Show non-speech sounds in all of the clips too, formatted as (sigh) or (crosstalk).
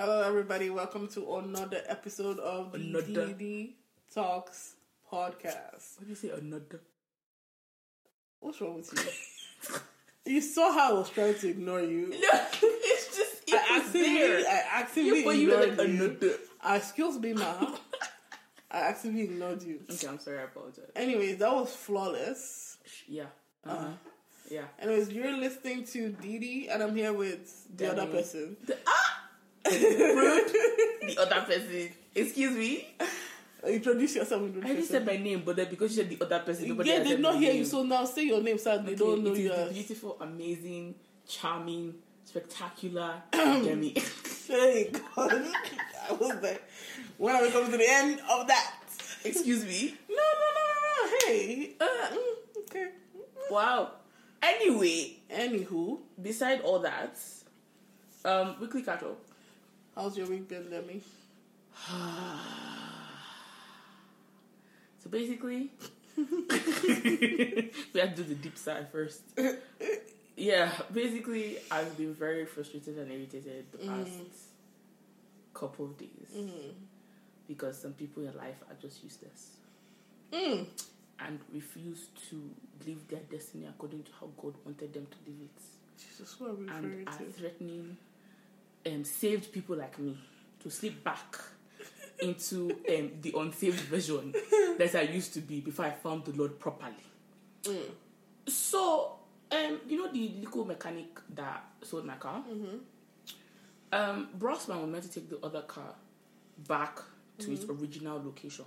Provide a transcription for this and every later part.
Hello, everybody. Welcome to another episode of the Another. DD Talks podcast. What do you say another? What's wrong with you? (laughs) you saw how I was trying to ignore you. (laughs) No, it's just it I actively, there. I actively Yeah, you ignored like you. another. I excuse me, ma. I actively ignored you. Okay, I'm sorry. I apologize. Anyways, that was flawless. Yeah. Uh-huh. Yeah. Anyways, you're listening to Didi, and I'm here with the other person. The, ah! Rude. (laughs) the other person. Excuse me. Introduce yourself. Introduce I just said my name, but then because you said the other person, nobody yeah, they did not hear name. you, so now say your name so they don't know you beautiful, amazing, charming, spectacular (clears throat) Demi. Thank God. I was like, when are we coming to the end of that? Excuse me. No, no, no, no, no. Hey. Uh, Mm, okay. wow. Anyway, Anywho, beside all that, um, weekly catch up. How's your week been, Demi? (sighs) So basically, (laughs) we have to do the deep side first. Yeah, basically, I've been very frustrated and irritated the past couple of days because some people in life are just useless Mm. and refuse to live their destiny according to how God wanted them to live it, Jesus, who are we referring and are to? threatening um, saved people like me to slip back into um, the unsaved version that I used to be before I found the Lord properly. Mm. So, um, you know the little mechanic that sold my car? Um, Brossman was meant to take the other car back to its original location.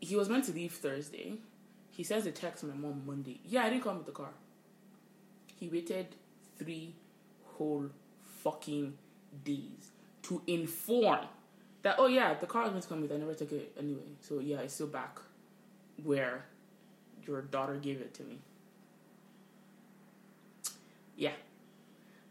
He was meant to leave Thursday. He sends a text to my mom Monday. Yeah, I didn't come with the car. He waited three whole fucking days to inform that, oh yeah, the car I was meant to come with, I never took it anyway. So yeah, it's still back where your daughter gave it to me. Yeah.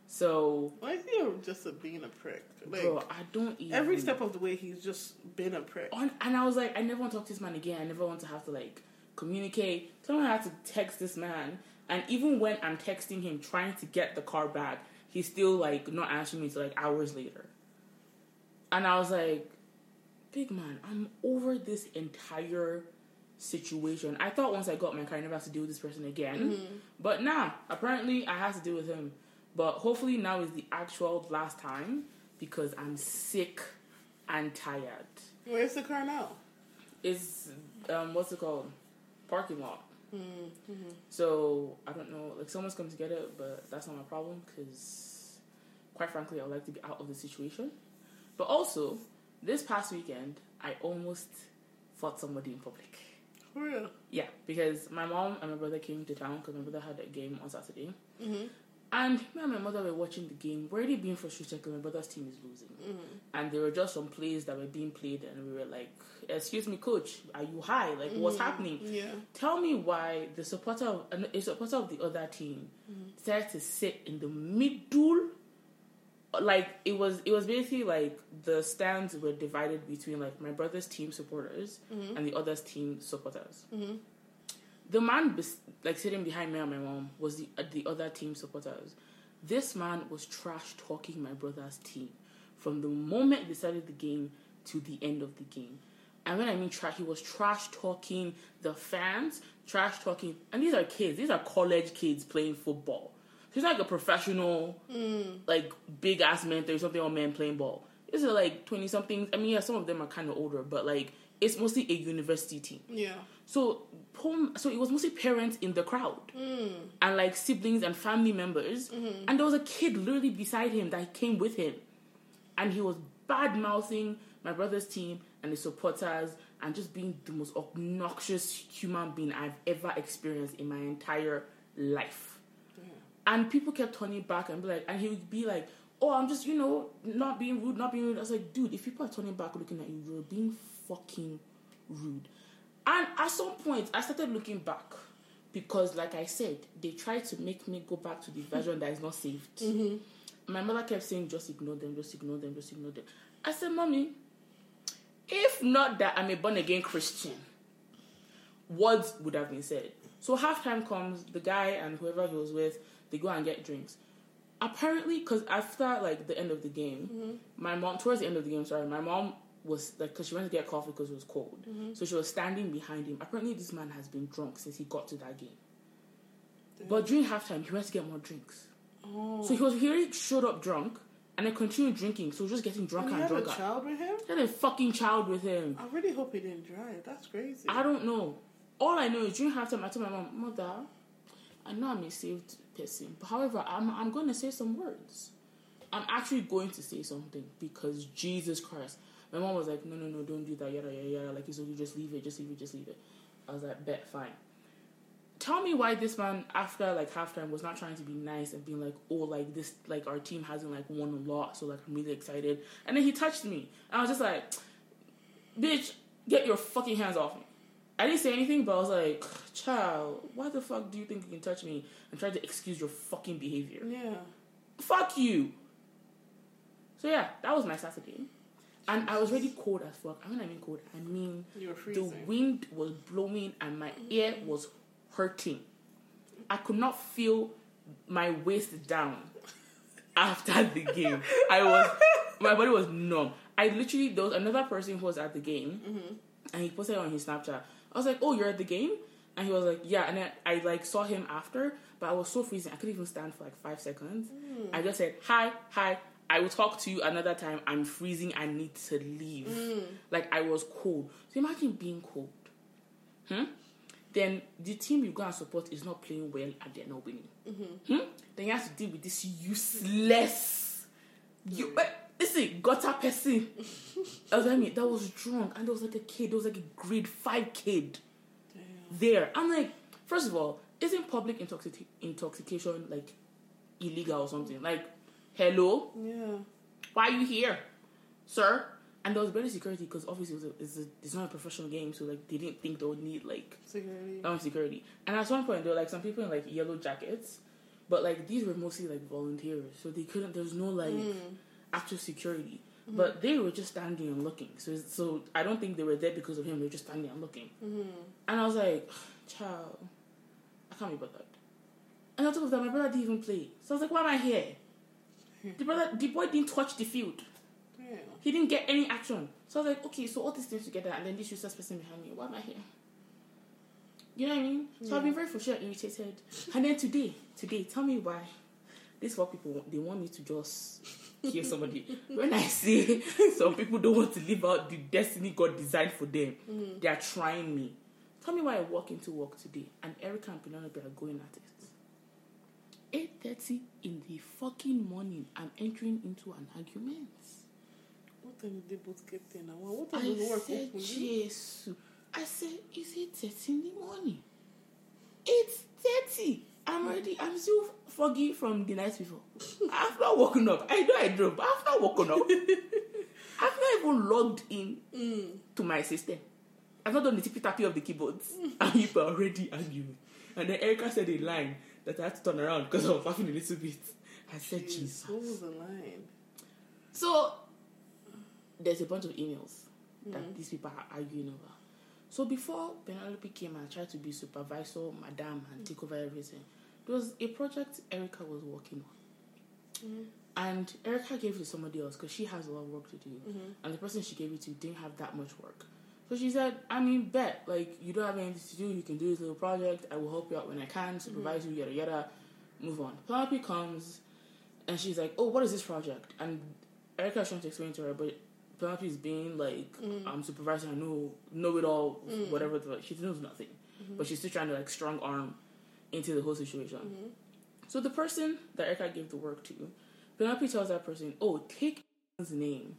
So, Why is he just a, being a prick? Like, bro, I don't even. every step of the way, he's just been a prick. on, and I was like, I never want to talk to this man again. I never want to have to like communicate. Someone had to text this man, and even when I'm texting him trying to get the car back, he's still like not answering me until like hours later. And I was like, big man, I'm over this entire situation. I thought once I got my car, I never have to deal with this person again. But nah, apparently I have to deal with him. But hopefully now is the actual last time because I'm sick and tired. Where's the car now? It's um what's it called? Parking lot. Mm-hmm. So I don't know. Like someone's going to get it, but that's not my problem because, quite frankly, I would like to be out of the situation. But also, this past weekend, I almost fought somebody in public. For real? Yeah, because my mom and my brother came to town because my brother had a game on Saturday. Mm-hmm. And me and my mother were watching the game. We're already being frustrated because my brother's team is losing. Mm-hmm. And there were just some plays that were being played, and we were like, "Excuse me, coach, are you high? Like, what's mm-hmm. happening?" Yeah. Tell me why the supporter of a supporter of the other team mm-hmm. decided to sit in the middle. Like it was, it was basically like the stands were divided between like my brother's team supporters mm-hmm. and the other's team supporters. The man, bes- like sitting behind me and my mom, was the uh, the other team supporters. This man was trash talking my brother's team from the moment they started the game to the end of the game. And when I mean trash, he was trash talking the fans, trash talking, and these are kids. These are college kids playing football. He's not like a professional, mm. like big ass men, thirty something old man playing ball. These are like twenty somethings. I mean, yeah, some of them are kind of older, but like it's mostly a university team. Yeah. So, so it was mostly parents in the crowd mm. and like siblings and family members, mm-hmm. and there was a kid literally beside him that came with him, and he was bad mouthing my brother's team and the supporters and just being the most obnoxious human being I've ever experienced in my entire life. And people kept turning back and be like, and he would be like, "Oh, I'm just, you know, not being rude, not being rude." I was like, "Dude, if people are turning back looking at you, you're being fucking rude." And at some point, I started looking back because, like I said, they tried to make me go back to the (laughs) version that is not saved. Mm-hmm. My mother kept saying, "Just ignore them, just ignore them, just ignore them." I said, "Mommy, if not that I'm a born again Christian, words would have been said." So halftime comes, the guy and whoever he was with, they go and get drinks. apparently, because after like the end of the game, Mm-hmm. my mom towards the end of the game, sorry, my mom was like because she went to get coffee because it was cold, Mm-hmm. so she was standing behind him. Apparently, this man has been drunk since he got to that game. But during halftime, he went to get more drinks. Oh. So he was here, showed up drunk, and then continued drinking. So just getting And drunker he and, had a child with him? He had a fucking child with him. I really hope he didn't drive. That's crazy. I don't know. All I know is during halftime, I told my mom, Mother, I know I'm a saved person, but however, I'm I'm going to say some words. I'm actually going to say something because Jesus Christ. My mom was like, No, no, no, don't do that. Yada yada yada. Like, so you just leave it, just leave it, just leave it. I was like, Bet, fine. Tell me why this man after like halftime was not trying to be nice and being like, oh, like this, like our team hasn't like won a lot, so like I'm really excited. And then he touched me, and I was just like, bitch, get your fucking hands off me. I didn't say anything, but I was like, child, why the fuck do you think you can touch me and try to excuse your fucking behavior? Yeah. Fuck you. So yeah, that was my Saturday. And I was really cold as fuck. I mean, I mean cold. I mean, the wind was blowing and my ear was hurting. I could not feel my waist down (laughs) after the game. I was, my body was numb. I literally, there was another person who was at the game mm-hmm. and he posted on his Snapchat. I was like, oh, you're at the game? And he was like, yeah. And then I like saw him after, but I was so freezing. I couldn't even stand for like five seconds. Mm. I just said, hi, hi. I will talk to you another time. I'm freezing. I need to leave. Mm. Like I was cold. So imagine being cold. Hmm? Then the team you go and support is not playing well and they're not winning. Hmm? Then you have to deal with this useless. You, eh, listen, gutter person. (laughs) I was I mean, that was drunk and there was like a kid. There was like a grade five kid Damn. there. I'm like, first of all, isn't public intoxic- intoxication like illegal or something? Like, hello, Yeah. why are you here, sir? And there was barely security because obviously it was a, it's, a, it's not a professional game, so like they didn't think they would need like Security. um, security. And at some point, there were like some people in like yellow jackets, but like these were mostly like volunteers, so they couldn't. There was no like actual security, but they were just standing and looking. So so I don't think they were there because of him. They were just standing and looking. And I was like, child, I can't be bothered. And on top of that, my brother didn't even play. So I was like, why am I here? (laughs) The brother, the boy didn't touch the field. Damn. He didn't get any action. So I was like, okay, so all these things together, and then this useless person behind me. Why am I here? You know what I mean? So I've been very frustrated, irritated. And then today, today, tell me why. This is what people want. They want me to just hear somebody. (laughs) when I say (laughs) some people don't want to live out the destiny God designed for them, mm. they are trying me. Tell me why I walk into work today and Erica and Penelope are going at it. 8.30 in the fucking morning, I'm entering into an argument. Did they both get there now? What time I did the work said, open? Jesus. I said, is it 30 in the morning? It's 30. I'm already, I'm still foggy from the night before. (laughs) I've not woken up. I know I drove, but I've not woken up. (laughs) I've not even logged in mm. to my system. I've not done the tippy tappy of the keyboards. (laughs) And you were already arguing. And then Erica said a line that I had to turn around because I was laughing a little bit. I said, Jesus. What was the line? So there's a bunch of emails that mm. these people are arguing over. So before Penelope came and tried to be supervisor, madam, and mm. take over everything, there was a project Erica was working on. Mm. And Erica gave it to somebody else because she has a lot of work to do. Mm-hmm. And the person she gave it to didn't have that much work. So she said, I mean, bet, like, you don't have anything to do, you can do this little project, I will help you out when I can, mm-hmm. supervise you, yada yada, move on. Penelope comes and she's like, "Oh, what is this project?" And Erica's trying to explain to her, but Penelope is being like, mm. "I'm supervising. I know, know it all. Mm. Whatever. The, she knows nothing, mm-hmm. but she's still trying to like strong arm into the whole situation." Mm-hmm. So the person that Erica gave the work to, Penelope tells that person, "Oh, take his name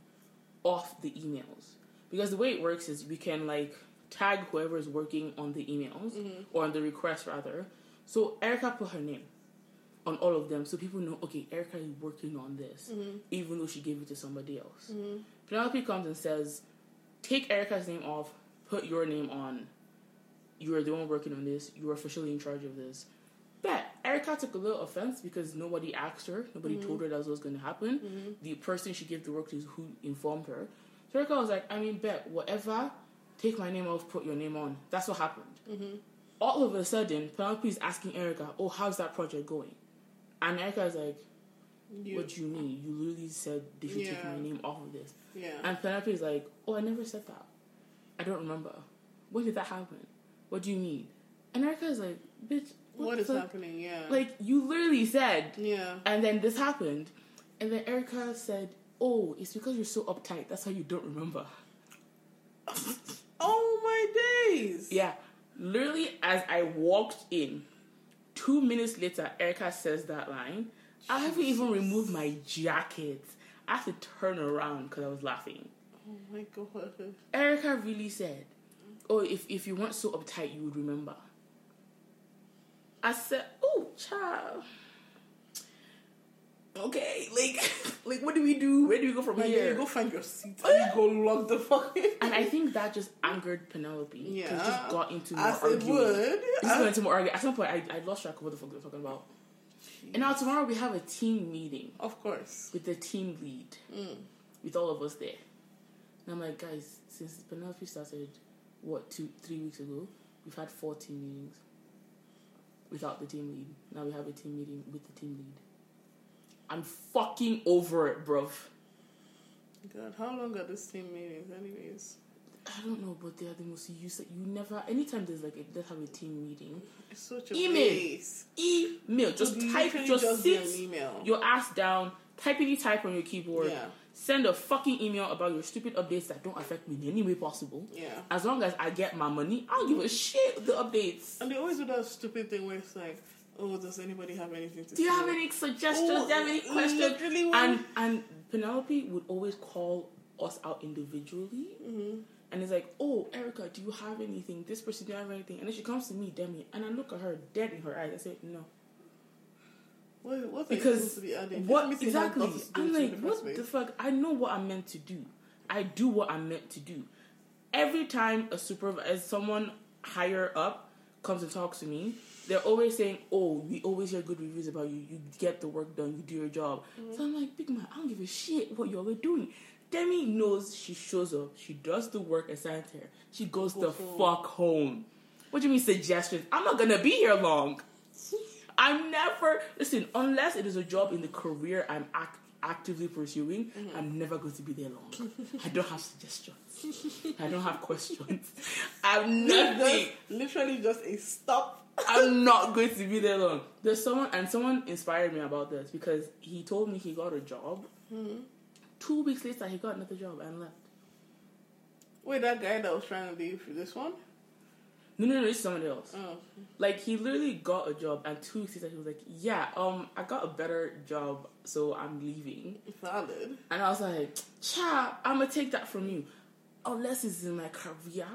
off the emails because the way it works is we can like tag whoever is working on the emails mm-hmm. or on the request rather." So Erica put her name on all of them so people know okay erica is working on this even though she gave it to somebody else penelope comes and says take erica's name off. Put your name on. You are the one working on this. You are officially in charge of this. But erica took a little offense because nobody asked her. Nobody mm-hmm. told her that was going to happen. Mm-hmm. The person she gave the work to is who informed her. So erica was like i mean bet whatever. Take my name off. Put your name on. That's what happened. Mm-hmm. All of a sudden, Penelope is asking Erica, "Oh, how's that project going?" And Erica is like, You- what do you mean? You literally said they should take my name off of this. Yeah. And Penelope is like, oh, I never said that. I don't remember. When did that happen? What do you mean? And Erica is like, bitch, what, what is fuck? happening? Yeah. Like, you literally said, yeah. and then this happened. And then Erica said, oh, it's because you're so uptight. That's how you don't remember. (laughs) Oh my days. Yeah. Literally, as I walked in, two minutes later, Erica says that line. I haven't even removed my jacket. I had to turn around because I was laughing. Oh my god. Erica really said, "Oh, if if you weren't so uptight, you would remember." I said, "Oh, child." Okay, like, (laughs) like, what do we do? Where do we go from Like, here? you go find your seat and (laughs) you go lock the fuck in. and I think that just angered Penelope. Yeah. Because just got into more As it would. Just got into more arguing. At some point, I, I lost track of what the fuck they were talking about. And now tomorrow we have a team meeting Of course. with the team lead, Mm. with all of us there. And I'm like, guys, since Penelope started, what, two, three weeks ago, we've had four team meetings without the team lead. Now we have a team meeting with the team lead. I'm fucking over it, bruv. God, how long are these team meetings, anyways? I don't know, but they are the most useless. You never, anytime there's like, a, let's have a team meeting, It's such a Email. waste. email, just Could type, just, be sit email. your ass down, typingly type on your keyboard, Yeah. send a fucking email about your stupid updates that don't affect me in any way possible. Yeah. As long as I get my money, I don't give a shit with the updates. And they always do that stupid thing where it's like, oh, does anybody have anything to say? Do you say? have any suggestions? Oh, Do you have any questions? And and Penelope would always call us out individually. Mm-hmm. And it's like, oh, Erica, do you have anything? This person, do you have anything? And then she comes to me, Demi, and I look at her dead in her eyes. I say, no. What, what Because supposed to be? What exactly? I'm like, what the fuck? I know what I'm meant to do. I do what I'm meant to do. Every time a supervisor, someone higher up comes and talks to me, they're always saying, "Oh, we always hear good reviews about you. You get the work done. You do your job." Mm-hmm. So I'm like, "Big man, I don't give a shit what you're doing." Demi knows she shows up. She does the work assigned to her. She goes the home. fuck home. What do you mean suggestions? I'm not gonna be here long. I'm never listen unless it is a job in the career I'm act, actively pursuing. Mm-hmm. I'm never going to be there long. I don't have suggestions. I don't have questions. I'm (laughs) nothing. Literally just a stop. I'm (laughs) not going to be there long. There's someone and someone inspired me about this because he told me he got a job. Mm-hmm. Two weeks later, he got another job and left. Wait, that guy that was trying to leave for this one? No, no, no, it's someone else. Oh, Like he literally got a job, and two weeks later he was like, "Yeah, um, I got a better job, so I'm leaving." valid. And I was like, "Cha, I'm gonna take that from you, unless it's in my career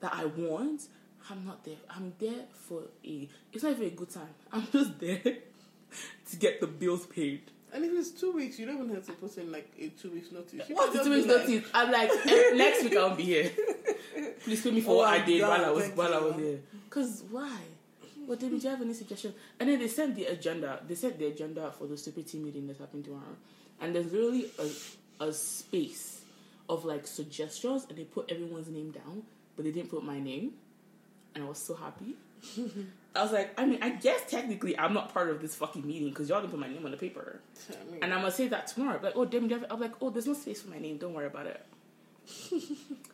that I want. I'm not there. I'm there for a. It's not even a good time. (laughs) I'm just there (laughs) to get the bills paid. And if it's two weeks, you don't even have to put in like a two weeks notice. You What's two weeks be notice? I'm like, eh, next week I won't be here. (laughs) Please pay me for Oh what I did God, while I was while I was here. Cause why? Well, David, do you have any suggestions? And then they sent the agenda. They sent the agenda for the stupid team meeting that's happening tomorrow. And there's literally a a space of like suggestions, and they put everyone's name down, but they didn't put my name. And I was so happy. (laughs) I was like, I mean, I guess technically I'm not part of this fucking meeting because y'all didn't put my name on the paper. I mean, And I'm gonna say that tomorrow. Like, oh, damn, I'm like, oh, there's no space for my name. Don't worry about it. (laughs)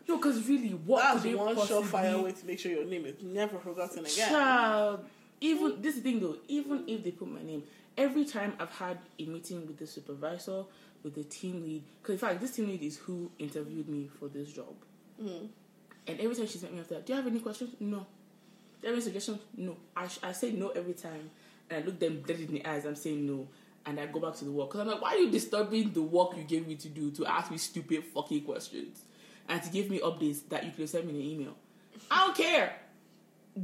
no, because really, what that's could they one possibly... surefire way to make sure your name is never forgotten again. Child, even this thing though. Even if they put my name, every time I've had a meeting with the supervisor, with the team lead, because in fact, this team lead is who interviewed me for this job. Mm. And every time she's met me after, that, do you have any questions? No. Do you have any suggestions? No. I, sh- I say no every time, and I look them dead in the eyes. I'm saying no, and I go back to the work because I'm like, why are you disturbing the work you gave me to do to ask me stupid fucking questions and to give me updates that you could send me in an email? I don't care.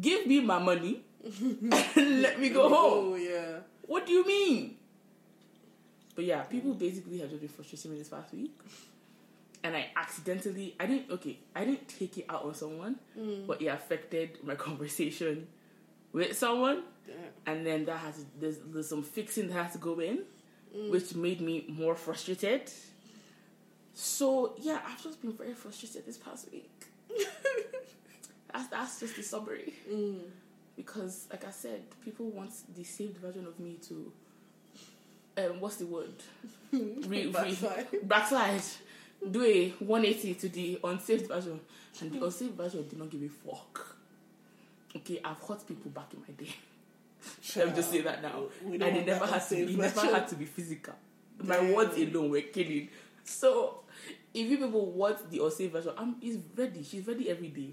Give me my money (laughs) and let me go home. Oh yeah. What do you mean? But yeah, people basically have just been frustrating me this past week. And I accidentally, I didn't, okay, I didn't take it out on someone, mm. but it affected my (laughs) conversation with someone. Damn. And then that has, there's, there's some fixing that has to go in, mm. which made me more frustrated. So yeah, I've just been very frustrated this past week. (laughs) that's, that's just the summary mm. because like i said people want the saved version of me to um, what's the word? (laughs) Re, re, Backslide. Do a 180 to the unsaved version, and the unsaved version did not give a fuck. Okay, I've hurt people back in my day. (laughs) Let me just say that now. And it never had to be, it never had to be physical. My Damn. words alone were killing. So, if you people want the unsaved version, I'm is ready. She's ready every day.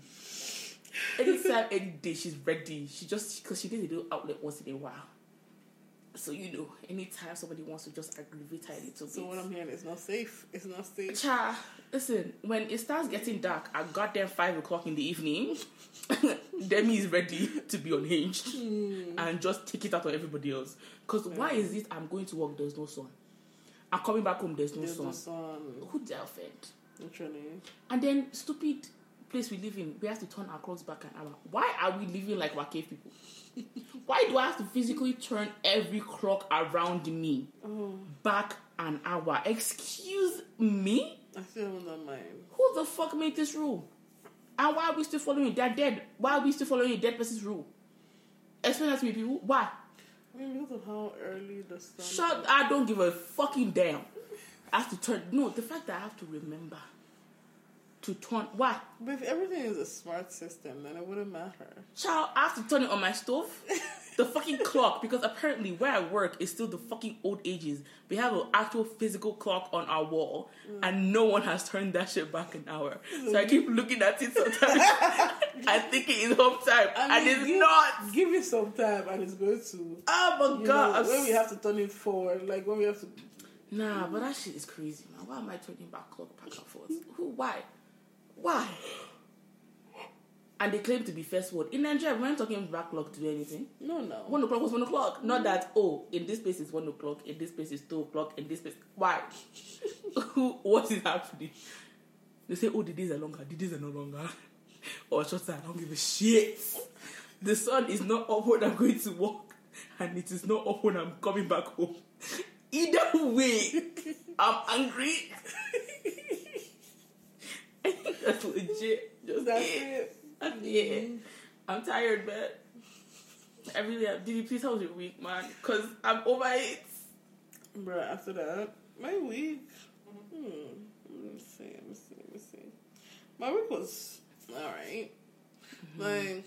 Anytime, any day, she's ready. She just because she needs a little outlet once in a while. So you know, anytime somebody wants to just aggravate her a little bit. So what I'm hearing is not safe. It's not safe. Cha, listen, when it starts getting dark at goddamn five o'clock in the evening, (laughs) Demi is ready to be unhinged hmm. and just take it out on everybody else. Because why is it I'm going to work, there's no sun? I'm coming back home, there's no There's sun. no sun. Who the offend? Literally. And then, stupid place we live in, we have to turn our clocks back an hour. Why are we living like we're cave people? (laughs) Why do I have to physically turn every clock around me Oh, back an hour? Excuse me? I still done mine. Who the fuck made this rule? And why are we still following it? They're dead. Why are we still following a dead person's rule? Explain that to me, people. Why? Because of how early the sun. Shut. I don't give a fucking damn. I have to turn. No, the fact that I have to remember to turn. Why? But if everything is a smart system, then it wouldn't matter. Child, I have to turn it on my stove. (laughs) The fucking clock, because apparently where I work is still the fucking old ages. We have an actual physical clock on our wall, mm. and no one has turned that shit back an hour. So I keep looking at it sometimes (laughs) I think it's home time, I and mean, it's give, not. Give it some time, and it's going to. Oh my god! know, when we have to turn it forward, like when we have to. Nah, but that shit is crazy, man. Why am I turning back clock back and forth? Who? Why? Why? And they claim to be first word. In Nigeria, we're not talking back clock to anything. No, no. One o'clock was one o'clock. Not mm. that oh, in this place is one o'clock, in this place is two o'clock, in this place why? (laughs) What is happening? They say, Oh, the days are longer, the days are no longer. (laughs) or shorter, I don't give a shit. The sun is not up when I'm going to work, and it is not up when I'm coming back home. Either way, I'm angry. (laughs) (laughs) That's legit. Just That's it. That's it. I'm tired, man. I really am. Did you please how was your week, man? Because I'm over it. Bruh, after that, my week. Hmm. Let me see. Let me see. Let me see. My week was alright. Like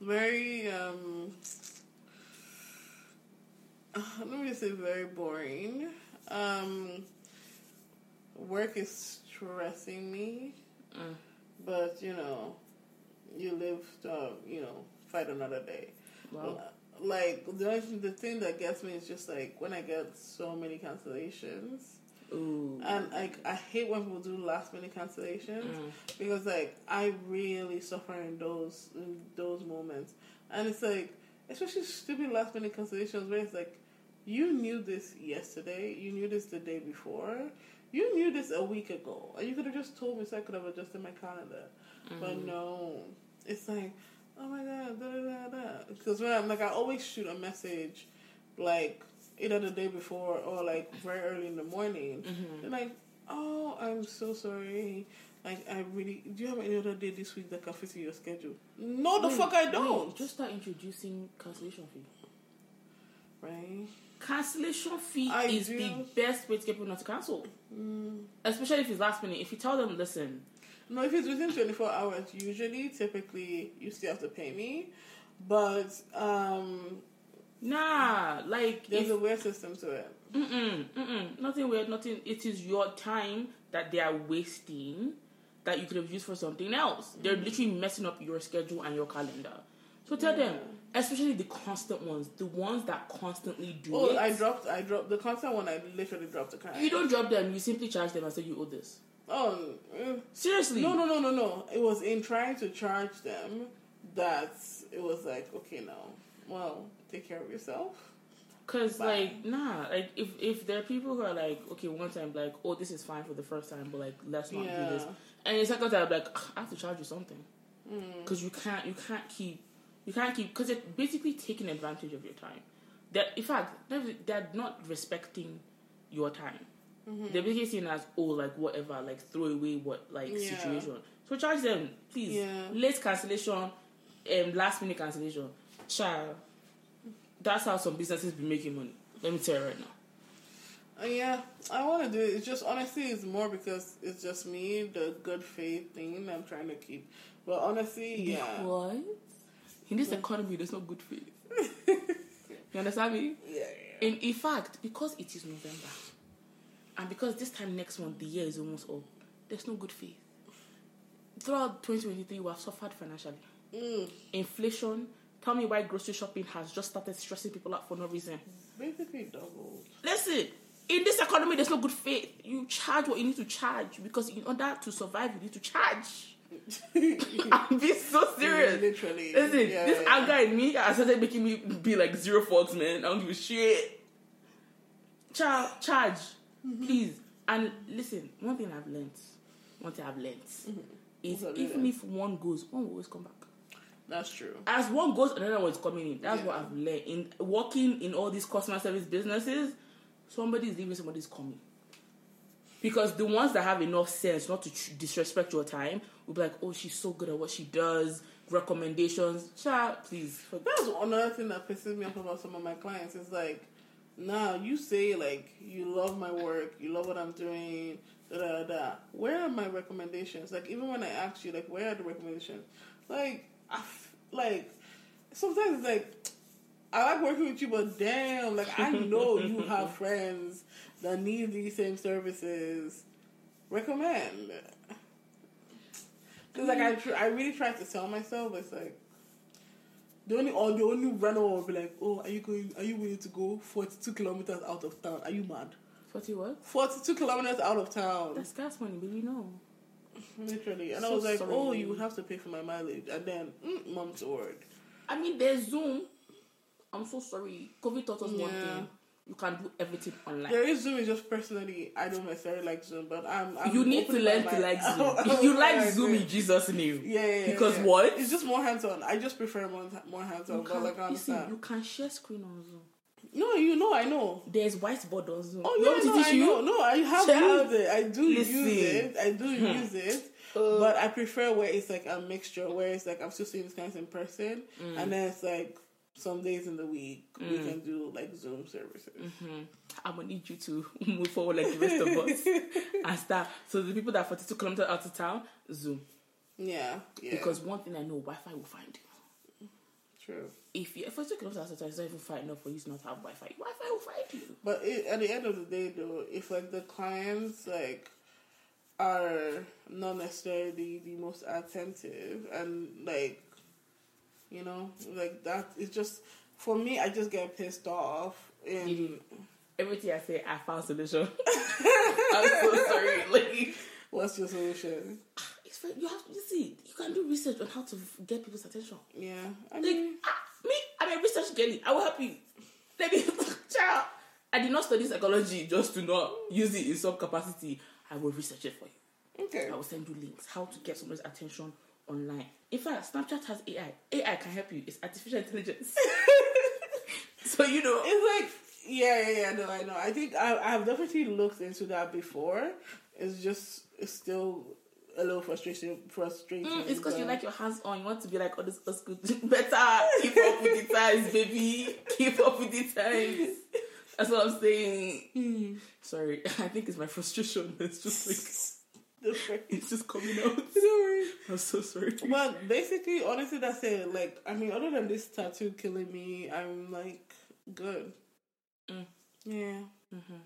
very um. (sighs) Let me say very boring. Um. Work is stressing me, Mm. but you know, you live to you know fight another day. Well, like the only thing, the thing that gets me is just like when I get so many cancellations, ooh. and like I hate when people do last minute cancellations Mm. because like I really suffer in those in those moments, and it's like especially stupid last minute cancellations where it's like you knew this yesterday, you knew this the day before, you knew this a week ago, and you could have just told me so I could have adjusted my calendar, but mm-hmm. no, it's like oh my god, da da da da. Because when I'm like, I always shoot a message, like either the day before or like very early in the morning. Mm-hmm. They're like, oh, I'm so sorry. Like, I really. Do you have any other day this week that can fit in your schedule? No, the Wait, fuck I don't. just start introducing cancellation fee. right. Cancellation fee I is do. the best way to get people not to cancel. Especially if it's last minute. If you tell them, listen, No, if it's within 24 hours, usually, typically, you still have to pay me. But um, nah, like there's if, a weird system to it. Mm-mm, mm-mm. Nothing weird, nothing. It is your time that they are wasting that you could have used for something else. They're literally messing up your schedule and your calendar. So tell them, especially the constant ones, the ones that constantly do Oh, it. I dropped. I dropped the constant one. I literally dropped the client. you don't drop them, you simply charge them and say you owe this. Oh, eh. Seriously. No, no, no, no, no. It was in trying to charge them that it was like, okay, now, well, take care of yourself. Cause Bye. like nah, like if if there are people who are like okay one time like oh this is fine for the first time but like let's not Yeah. do this and the second time like I have to charge you something Mm. because you can't you can't keep you can't keep because it's basically taking advantage of your time. That in fact they're, they're not respecting your time. Mm-hmm. They're basically saying as oh like whatever like throw away what like Yeah. situation. So charge them please. Yeah. Late cancellation, um, last minute cancellation. Child, that's how some businesses be making money. Let me tell you right now. Uh, yeah, I want to do it. It's just honestly, it's more because it's just me, the good faith thing I'm trying to keep. But honestly, yeah, What? In this economy, there's no good faith. you understand me? (laughs) yeah, In, in fact, because it is November, and because this time next month the year is almost up, there's no good faith. Throughout 2023, we have suffered financially. Mm, Inflation. Tell me why grocery shopping has just started stressing people out for no reason. basically doubled. Listen, in this economy, there's no good faith. You charge what you need to charge because in order to survive, you need to charge. I'm being so (laughs) serious. literally. Listen, Yeah, this yeah. anger in me has started making me be like zero fox, man. I don't give a shit. Char- charge, Mm-hmm. please. And listen, one thing I've learned, one thing I've learned is What's that even learned? if one goes, one will always come back. That's true. As one goes, another one's coming in. That's what I've learned. In working in all these customer service businesses, somebody is leaving, somebody's coming. Because the ones that have enough sense not to tr- disrespect your time will be like, oh, she's so good at what she does, recommendations. Chat, please. That's another thing that pisses me off about some of my clients. Is like, nah, you say like you love my work, you love what I'm doing, da da da. da. Where are my recommendations? Like even when I ask you, like, where are the recommendations? Like, I f- like sometimes it's like. I like working with you, but damn, like I know you (laughs) have friends that need these same services. Recommend. Cause like I, tr- I really try to sell myself, but it's like the only or the only runner will be like, oh, are you going? Are you willing to go forty two kilometers out of town? Are you mad? 40 what? Forty two kilometers out of town, That's gas money, baby, no. literally. And I was like, sorry. oh, you would have to pay for my mileage, and then mm, mom's word. I mean, there's Zoom. I'm so sorry. COVID taught us one thing. You can do everything online. There is Zoom. It's just personally, I don't necessarily like Zoom, but I'm. I'm you need to learn to like (laughs) I'm Zoom. if you like. Zoom in Jesus' name. Yeah, yeah, yeah, Because yeah. what? It's just more hands on. I just prefer more more hands on. You But can, like I you see, understand. you can share screen on Zoom. No, you know, I know. There's whiteboard on Zoom. Oh you yeah, no, I you? know. No, I have Child. used it. I do Listen. use it. I do Hmm. use it. Uh, but I prefer where it's like a mixture, where it's like I'm still seeing these guys in person, Mm. and then it's like some days in the week we can do like Zoom services. Mhm. I'm gonna need you to (laughs) move forward like the rest of us (laughs) and start. So the people that are 42 kilometers out of town, Zoom. Yeah, yeah. Because one thing I know, Wi-Fi will find you. true. If you're 42 kilometers out of town, it's not even far enough for you to not have Wi-Fi. Wi-Fi will find you. But it, at the end of the day, though, if like the clients like are not necessarily the most attentive and like you know like that, it's just for me. I just get pissed off. Mhm. Everything I say, I found solution. (laughs) I'm so sorry. Like, what's your solution? (sighs) it's fine. You have to you see. You can do research on how to get people's attention. Yeah, I Like, mean, ah, me, I'm a research girlie. I will help you. Let me, (laughs) child. I did not study psychology just to not use it in some capacity. I will research it for you. okay. I will send you links how to get someone's attention online. In fact, Snapchat has AI. AI can help you. It's artificial intelligence. (laughs) so you know. It's like yeah, yeah, yeah. No, I know. I think I I've definitely looked into that before. It's just it's still a little frustrating. Frustrating. Mm, it's because you like your hands on. You want to be like, oh, this is good. (laughs) Better keep up with the times, baby. Keep up with the times. That's what I'm saying. Sorry, (laughs) I think it's my frustration. It's just like the it's (laughs) just coming out. (laughs) Sorry. I'm so sorry. But basically, honestly, that's it. Like, I mean, other than this tattoo killing me, I'm like good. Mm. Yeah. Mhm.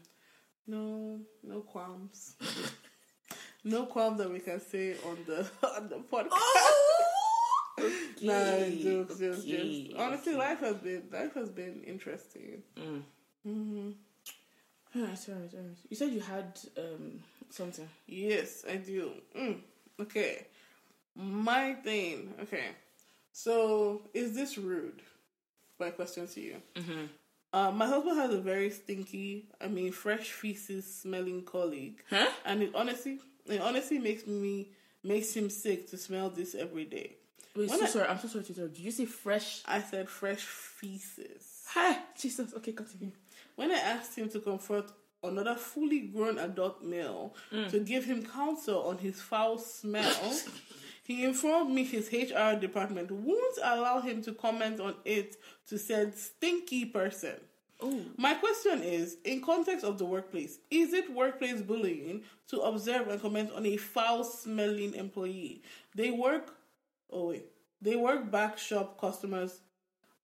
No, no qualms. (laughs) no qualms that we can say on the on the podcast. Oh, Nah, jokes, jokes, okay, jokes. Honestly, okay. life has been life has been interesting. Mm. hmm Alright, sorry, sorry. You said you had um something. Yes, I do. Mm. Okay, my thing. Okay, so is this rude? My question to you. Mm-hmm. Uh, my husband has a very stinky, I mean, fresh feces smelling colleague, Huh? and it honestly, it honestly makes me makes him sick to smell this every day. Wait, When so I- sorry. I'm so sorry to interrupt. Did you say fresh? I said fresh feces. Hi, Jesus. Okay, continue. When I asked him to confront another fully grown adult male to mm. give him counsel on his foul smell, (laughs) he informed me his HR department won't allow him to comment on it to said stinky person. Oh. My question is, in context of the workplace, is it workplace bullying to observe and comment on a foul-smelling employee? They work. Oh wait, they work back shop customers.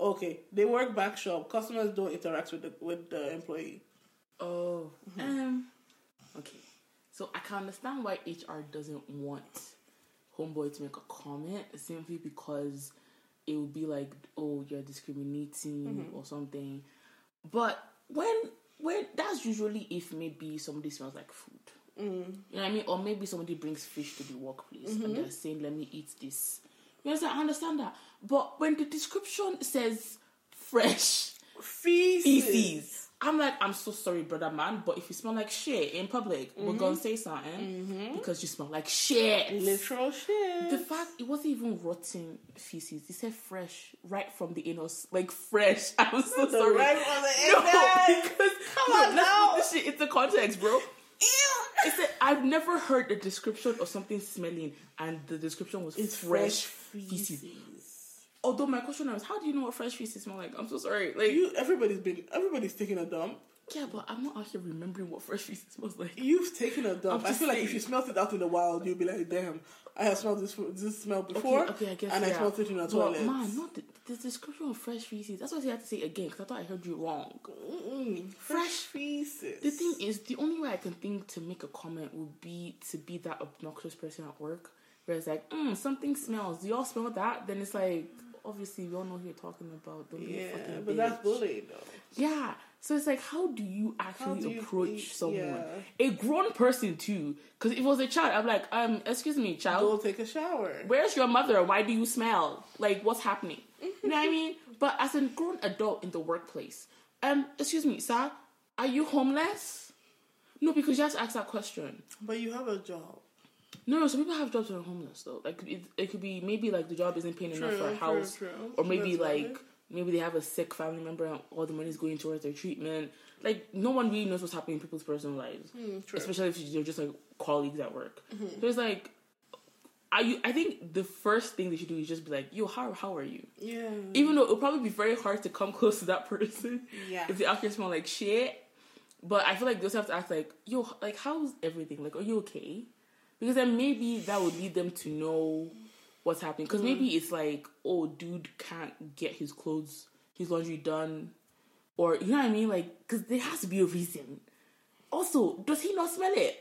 Okay, they work back shop. Customers don't interact with the with the employee. Oh. Mm-hmm. Um. Okay. So I can understand why HR doesn't want homeboy to make a comment simply because it would be like, oh, you're discriminating mm-hmm. or something. But when when that's usually if maybe somebody smells like food. Mm. You know what I mean? Or maybe somebody brings fish to the workplace and mm-hmm. they're saying, let me eat this. Understand? I understand that. But when the description says fresh Feces. feces. I'm like, I'm so sorry, brother man, but if you smell like shit in public, we're gonna mm-hmm. say something mm-hmm. because you smell like shit. Literal shit. The fact it wasn't even rotten feces. They said fresh, right from the anus, like fresh. (laughs) I'm so The sorry. right from the (laughs) no, because Come no, on let's now. shit into context, bro. Ew. I've never heard the description of something smelling, and the description was It's fresh, fresh feces. feces. Although my question was, how do you know what fresh feces smell like? I'm so sorry. Like, You, everybody's been, everybody's taking a dump. yeah, but I'm not out here remembering what fresh feces smells like. You've taken a dump. I feel like if you smelled it out in the wild, you'd be like, "Damn, I have smelled this this smell before, Okay, okay, I guess and I smelled it in a toilet." man, not the, the description of fresh feces. That's why I had to say again because I thought I heard you wrong. Mm-mm. fresh feces. The thing is, the only way I can think to make a comment would be to be that obnoxious person at work, where it's like, mm, something smells. Do y'all smell that? Then it's like, obviously, we all know who you're talking about. Don't be a yeah, fucking but that's bullying though. Yeah. So it's like, how do you actually do you approach think- someone? yeah. A grown person too. Because if it was a child, I'm like, um, excuse me, child. Go take a shower. Where's your mother? Why do you smell? Like, what's happening? You know what I mean? (laughs) But as a grown adult in the workplace, um, excuse me, sir, are you homeless? No, because you have to ask that question. But you have a job. No, no, some people have jobs that are homeless though. Like it, it could be maybe like the job isn't paying enough for a house, true. or maybe That's like valid. Maybe they have a sick family member and all the money is going towards their treatment. Like no one really knows what's happening in people's personal lives, Mm. Mm-hmm. especially if you're just like colleagues at work. So it's like, I I think the first thing they should do is just be like, yo, how how are you? Yeah. Even though it'll probably be very hard to come (laughs) close to that person Yeah. if they actually smell like shit. But I feel like they also have to ask like, yo, like how's everything? Like, are you okay? Because then maybe that would lead them to know what's happening. Because maybe it's like, oh, dude can't get his clothes, his laundry done, or you know what I mean? Like, because there has to be a reason. Also, does he not smell it?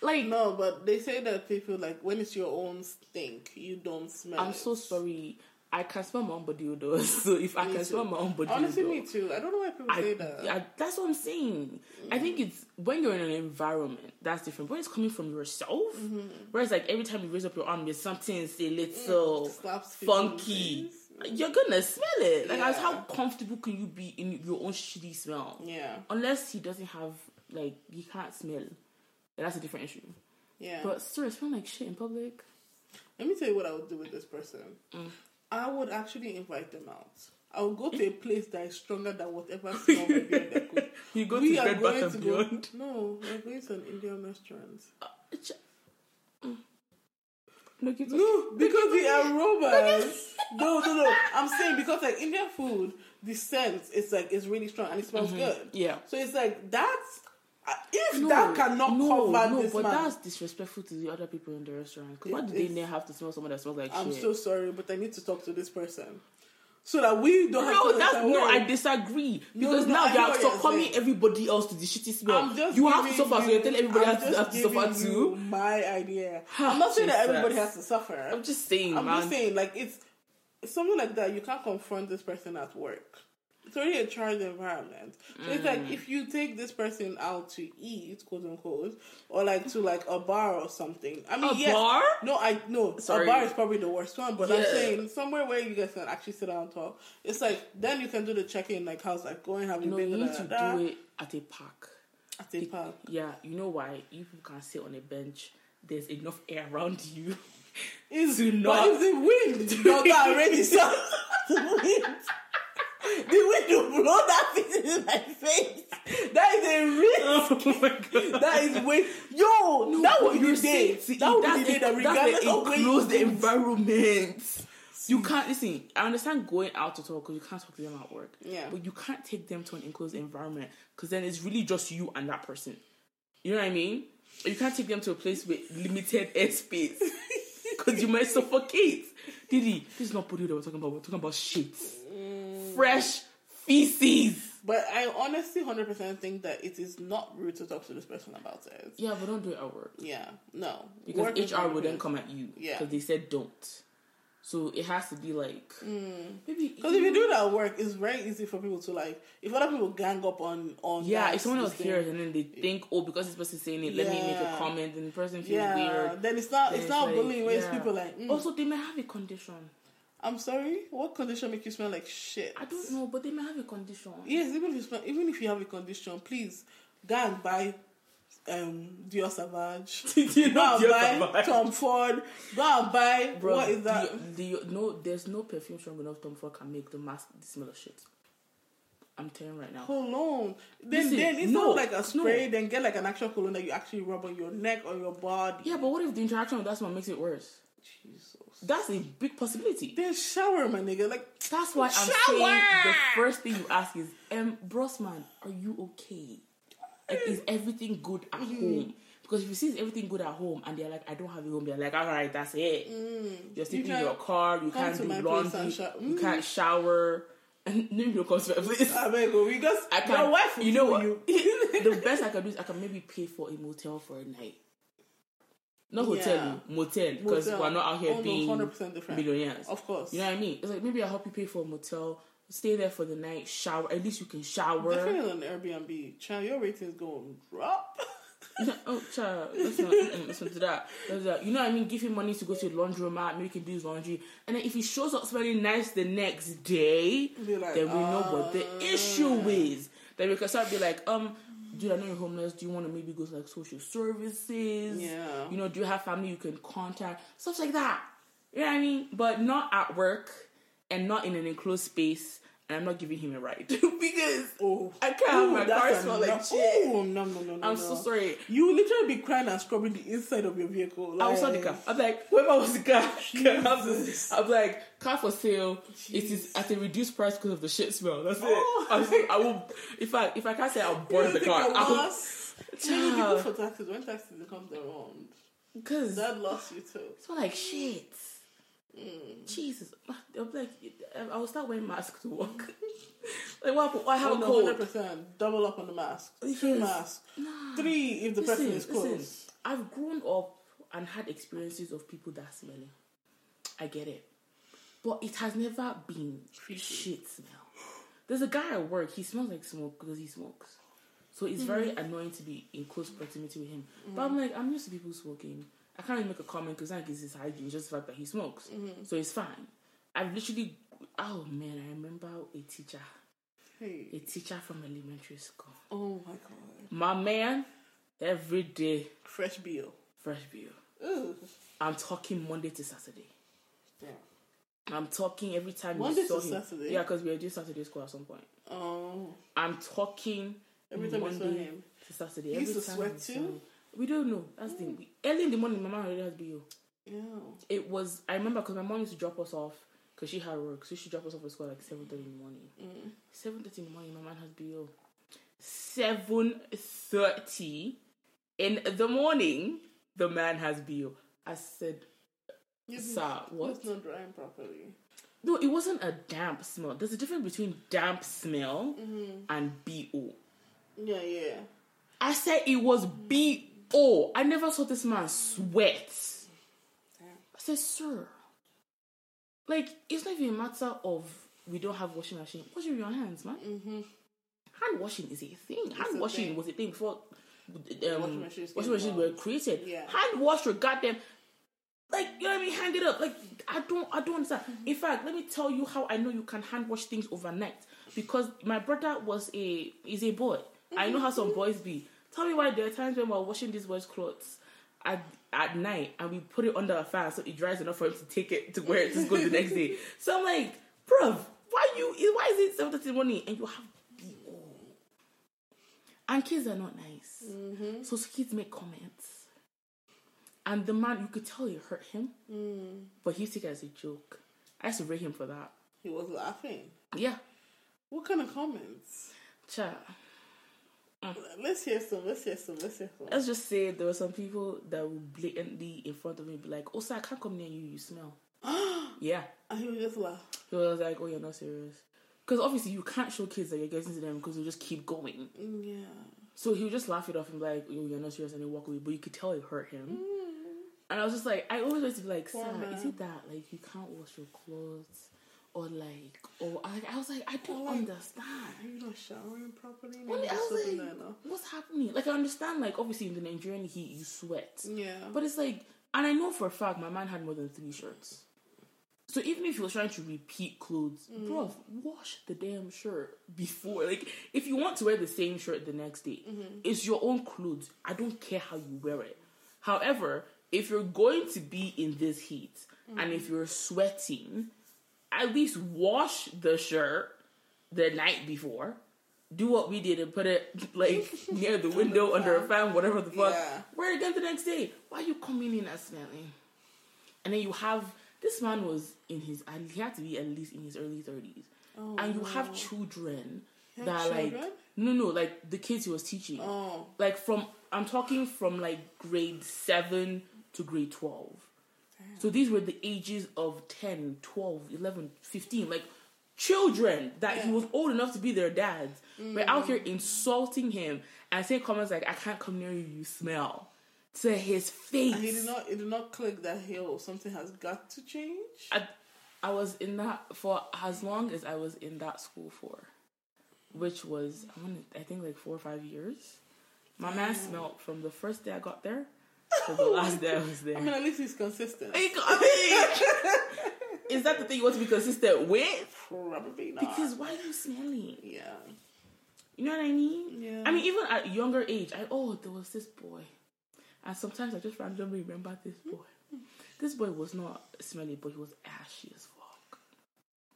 Like, No, but they say that people like when it's your own stink, you don't smell. I'm it. so sorry. I can smell my own body odor. (laughs) So if I Me can too. smell my own body Honestly, odor, me too. I don't know why people I, say that. I, that's what I'm saying. I think it's when you're in an environment that's different. When it's coming from yourself, Mm-hmm. whereas like every time you raise up your arm, there's something a little people in the funky. You're gonna smell it. Like, Yeah. how comfortable can you be in your own shitty smell? Yeah, Unless he doesn't have like he can't smell. That's a different issue. yeah. But still, I smell like shit in public. Let me tell you what I would do with this person. Mm. I would actually invite them out. I would go to a place that is stronger than whatever smell might be in. You go we to are Bed Bath going and to Beyond. go. No, we're going to an Indian restaurant. Ch- mm. No, keep No, because the aromas. No, no, no. I'm saying because like Indian food, the scent is like is really strong and it smells good. Yeah. So it's like that's uh, if No, that cannot no, cover no, this but man. that's disrespectful to the other people in the restaurant. Because why do they have to smell someone that smells like shit? I'm shit? so sorry, but I need to talk to this person so that we don't have no, to. that's no. I disagree because no, now you're succumbing everybody else to the shitty smell. You have to suffer, so you tell everybody I'm has to, has to suffer too. My idea. I'm not saying that everybody has to suffer. I'm just saying, I'm man. just saying, like it's, it's something like that. You can't confront this person at work. It's already a charged environment. So it's Mm. like if you take this person out to eat, quote unquote, or like to like a bar or something. I mean, A yes, bar? No, I no. Sorry. A bar is probably the worst one, but I'm saying somewhere where you guys can actually sit down and talk. It's like then you can do the check in, like how's that going? Have you no, been you need to da- do it at a park. at a pub? Yeah, you know why? You can sit on a bench. There's enough air around you. (laughs) Is Do but not- if the wind does not already start (laughs) the wind. Wind will blow that thing in my face. That is a risk. (laughs) oh. That is way yo. that would be you're the day. saying- That would be the day. That regardless of enclosed environment. You can't listen. I understand going out to talk because you can't talk to them at work. Yeah. But you can't take them to an enclosed environment because then it's really just you and that person. You know what I mean? You can't take them to a place with limited (laughs) airspace because you might suffocate. Didi, this is not Pudu that we're talking about. We're talking about shit. Fresh feces. But I honestly 100% think that it is not rude to talk to this person about it. Yeah, but don't do it at work Yeah, no. because Work HR would then different. come at you Yeah. because they said don't. So it has to be like maybe Because if you do that at work, it's very easy for people to like. If other people gang up on on Yeah, that, if someone else thing, hears and then they think, oh, because this person's saying it, let me make a comment, and the person feels yeah, weird. then it's not it's not like, bullying. Where it's yeah. people like, mm, Also, they may have a condition. I'm sorry, what condition make you smell like shit? I don't know, but they may have a condition. Yes, even if you smell, even if you have a condition, please go and buy um Dior Sauvage. Did (laughs) you go and Dior buy Sauvage? Tom Ford. Go and buy Bro, what is that? The, the, no, there's no perfume strong enough Tom Ford can make the mask smell of shit. I'm telling you right now. cologne. Then Listen, then it's no, not like a spray. no. Then get like an actual cologne that you actually rub on your neck or your body. Yeah, but what if the interaction with that smell makes it worse? Jesus. That's a big possibility. Then shower, my nigga. Like That's why I'm saying the first thing you ask is, um, Brosman, are you okay? Like, is everything good at Mm-hmm. home? Because if you see everything good at home and they're like, I don't have a home, they're like, all right, that's it. You're sleeping in Mm. your car, you can't do laundry, and shower. you Mm. can't shower. And (laughs) no, you come to my place. I you, because I can, your wife will you know what? you. (laughs) the (laughs) best I can do is I can maybe pay for a motel for a night. Not hotel, Yeah. motel, because we're not out here Oh, no, being 100% different. millionaires. Of course. You know what I mean? It's like maybe I'll help you pay for a motel, stay there for the night, shower. At least you can shower. Definitely on Airbnb. Child, your ratings going to drop. (laughs) No, oh, child, let's not do that. Let's do that. You know what I mean? Give him money to go to the laundromat, maybe he can do his laundry. And then if he shows up smelling nice the next day, like, then we know what the "Ah." issue is. Then we can start be like, um, dude, I know you're homeless. Do you want to maybe go to like social services? Yeah. You know, do you have family you can contact? Stuff like that. You know what I mean? But not at work and not in an enclosed space. And I'm not giving him a ride (laughs) because Oh, I can't have my car a smell like shit. Oh, no, no, no, no. I'm no. so sorry. You will literally be crying and scrubbing the inside of your vehicle. Like, I was on the car. I'm like, whoever was the car. (laughs) I'm like, car for sale. It is at a reduced price because of the shit smell. That's Oh. it. I, was, I will. If I if I can't say I'll burn the car, I will. Maybe people for taxes when taxes comes around. Because That lost you too. it's like shit. Mm. Jesus, I'm like, I will start wearing masks to work. (laughs) like what? happened? I have Oh, a no, cold. hundred percent. Double up on the mask. Two Yes. masks. Three if the person is close. listen. I've grown up and had experiences of people that smelling. I get it, but it has never been shit smell. There's a guy at work. He smells like smoke because he smokes. So it's very mm. annoying to be in close proximity with him. But mm. I'm like, I'm used to people smoking. I can't even make a comment because I think it's his hygiene. It's just the fact that he smokes. Mm-hmm. So it's fine. I've literally, oh man, I remember a teacher, Hey. a teacher from elementary school. Oh my god. My man, every day, Fresh bill. fresh view. Ugh. I'm talking Monday to Saturday. Yeah. I'm talking every time Monday you saw to him. Saturday? Yeah, because we are doing Saturday school at some point. Oh. I'm talking Every time you saw Monday him. to Saturday. He every to time sweat too? We don't know. That's the thing. Early in the morning, my mom already has BO. Yeah. It was. I remember because my mom used to drop us off because she had work, so she dropped us off at school like seven thirty in the morning. Mm. Seven thirty in the morning, my man has BO. Seven thirty in the morning, the man has BO. I said, It's Sir, what? It's not drying properly. No, it wasn't a damp smell. There's a difference between damp smell and BO. Yeah, yeah. I said it was BO. I never saw this man sweat. I said, sir, like, it's not even a matter of we don't have washing machine. Wash it with your hands, man. Hand washing is a thing. Hand a washing thing. was a thing before um, Washing machines washing machines were created. Yeah. Hand wash your goddamn like you know what I mean, hang it up. Like I don't I don't understand. Mm-hmm. In fact, let me tell you how I know you can hand wash things overnight. Because my brother was a is a boy. I know how some boys be. Tell me why there are times when we're washing these boys' clothes at at night and we put it under a fan so it dries enough for him to take it to wear it to school the next day. (laughs) So I'm like, bruv, why you why is it seven thirty in the morning and you have BO? And kids are not nice. Mm-hmm. So kids make comments. And the man, you could tell it hurt him, mm. but he took it as a joke. I used to rate him for that. He was laughing. Yeah. What kind of comments? Cha. Mm. Let's hear some. Let's hear some. Let's hear some. Let's just say there were some people that would blatantly in front of me be like, "Oh, sir, I can't come near you. You smell." (gasps) yeah. And he would just laugh. He was like, "Oh, you're not serious." Because obviously you can't show kids that you're getting to them because they'll just keep going. Mm, yeah. So he would just laugh it off and be like, "Oh, you're not serious," and he walk away. But you could tell it hurt him. Mm. And I was just like, I always used to be like, "Sir, is it that like you can't wash your clothes?" Or like, or I, I was like, I don't like- understand. Are you not showering properly? Well, I was like, there, no? what's happening? Like, I understand, like, obviously in the Nigerian heat, you sweat. Yeah. But it's like, and I know for a fact my man had more than three shirts. So even if he was trying to repeat clothes, mm. bro, wash the damn shirt before. Like, if you want to wear the same shirt the next day, mm-hmm. it's your own clothes. I don't care how you wear it. However, if you're going to be in this heat and mm. if you're sweating, at least wash the shirt the night before. Do what we did and put it (laughs) like (laughs) near the window under a fan, whatever the fuck. Yeah. Wear it again the next day. Why are you coming in as smelling? And then you have this man was in his and he had to be at least in his early thirties. and you have children had that are like no no like the kids he was teaching. Oh. Like from I'm talking from like grade seven to grade twelve. So these were the ages of 10, 12, 11, 15. Like children that he Yeah. Mm. was old enough to be their dads. We're out here insulting him and saying comments like, I can't come near you, you smell. To his face. And he did not. It did not click that hill. Something has got to change. I, I was in that for as long as I was in that school for, which was I I think like four or five years. My man smelled from the first day I got there the last (laughs) oh day I was there. I mean, at least he's consistent. I mean, is that the thing you want to be consistent with? Probably not. Because why are you smelling? yeah. You know what I mean? Yeah. I mean, even at younger age, I oh there was this boy, and sometimes I just randomly remember this boy. This boy was not smelly, but he was ashy as fuck.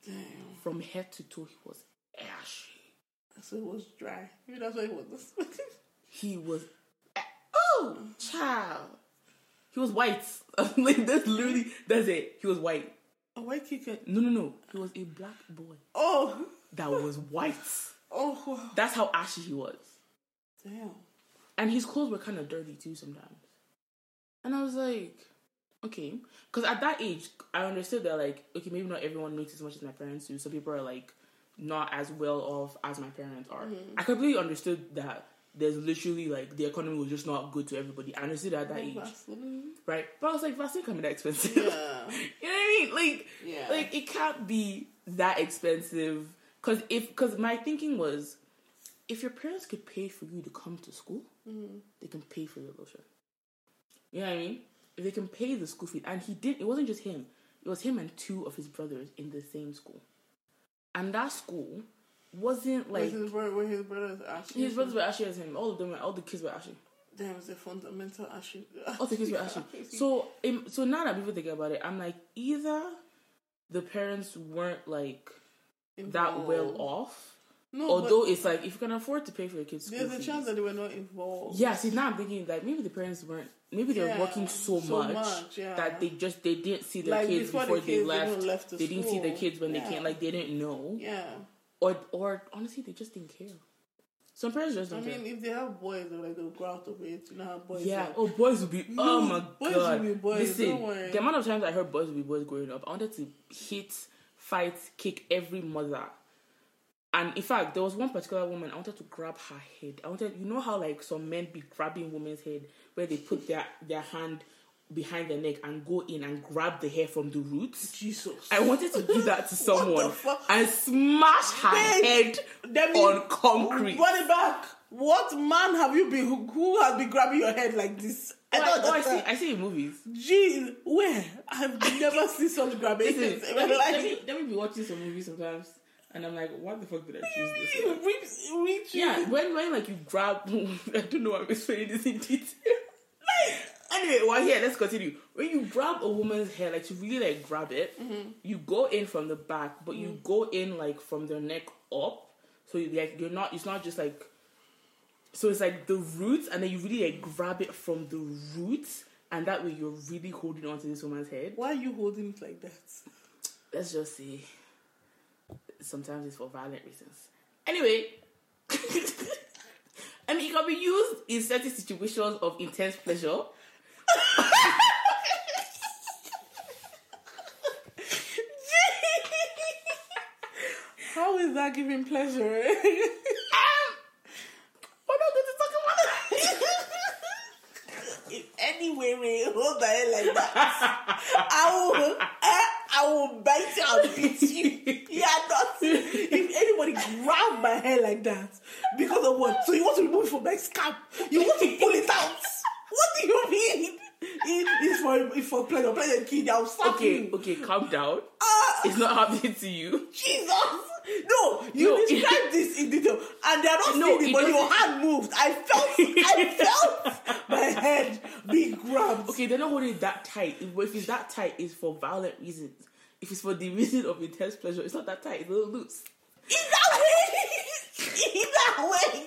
Damn. From head to toe, he was ashy. So it was dry. Maybe that's why it was. He was, oh, child. He was white. (laughs) like that's literally that's it. He was white. a white kicker. No, no, no. He was a black boy Oh. that was white. Oh. That's how ashy he was. Damn. And his clothes were kind of dirty too sometimes. And I was like, okay. Because at that age, I understood that, like, okay, maybe not everyone makes as much as my parents do. Some people are, like, not as well off as my parents are. Mm-hmm. I completely understood that there's literally, like, the economy was just not good to everybody. And I understood at that age, Vaseline. right? But I was like, Vaseline can't be that expensive. Yeah. (laughs) you know what I mean? Like, Yeah. like it can't be that expensive. Because if, because my thinking was, if your parents could pay for you to come to school, mm-hmm. they can pay for your lotion. You know what I mean? If they can pay the school fee, and he didn't. It wasn't just him. It was him and two of his brothers in the same school, and that school wasn't like his, brother, where his brothers ashy. his brothers were ashy as him. All of them, were, all the kids were ashy. Damn, it's a fundamental ashy. (laughs) All the kids were ashy. (laughs) So, um, so now that people think about it, I'm like, either the parents weren't like that well off. No, Although it's like if you can afford to pay for your kids' there's a fees, chance that they were not involved. Yeah, see now I'm thinking like maybe the parents weren't maybe they're Yeah, working so, so much, much, yeah. that they just they didn't see their Like, kids before before, the they left. even left to they didn't see their kids when they came like they didn't know. Yeah. Or or honestly they just didn't care. Some parents just don't I mean, care. if they have boys, they're like, they'll grow out of it. You know how boys Yeah. are. Oh boys will be oh my boys god. will be boys, Listen, the amount of times I heard boys will be boys growing up, I wanted to hit, fight, kick every mother. And in fact, there was one particular woman I wanted to grab her head. I wanted, you know how like some men be grabbing women's head where they put their their hand behind their neck and go in and grab the hair from the roots. Jesus. I wanted to do that to (laughs) someone and smash her Wait, head Demi, on concrete. It back. What man have you been who, who has been grabbing your head like this? I Oh, I, don't oh, I see. I see in movies. Gee, where? I've never seen such grabbing. Listen, let, me, let, me, let me be watching some movies sometimes, and I'm like, what the fuck did I choose this? Reach, reach Yeah, when when like you grab, (laughs) I don't know I'm explaining this in detail. Anyway, well, here let's continue. When you grab a woman's hair, like to really like grab it, mm-hmm. you go in from the back, but you mm. go in like from their neck up. So you, like you're not, it's not just like. So it's like the roots, and then you really like grab it from the roots, and that way you're really holding onto this woman's head. Why are you holding it like that? let's just say sometimes it's for violent reasons. Anyway, (laughs) I mean, it can be used in certain situations of intense pleasure. How is that giving pleasure? (laughs) Um, we're not going to talk about it. (laughs) if any way we hold the head like that, I will, I, I will bite you and beat you. Are not. If anybody grab my hair like that, because of what? So you want to remove it from my scalp? You want to pull it out? What do you mean? It, it's for it's for pleasure, pleasure, kid. I'll slap okay, you. okay, calm down. Ah, It's not happening to you. Jesus! No, you No, it- described this in detail, and they're not No, seeing it, it but your hand moved. I felt, I (laughs) felt my head being grabbed. Okay, they're not holding it that tight. If, if it's that tight, it's for violent reasons. If it's for the reason of intense pleasure, it's not that tight. It's a little loose. Either way, either way,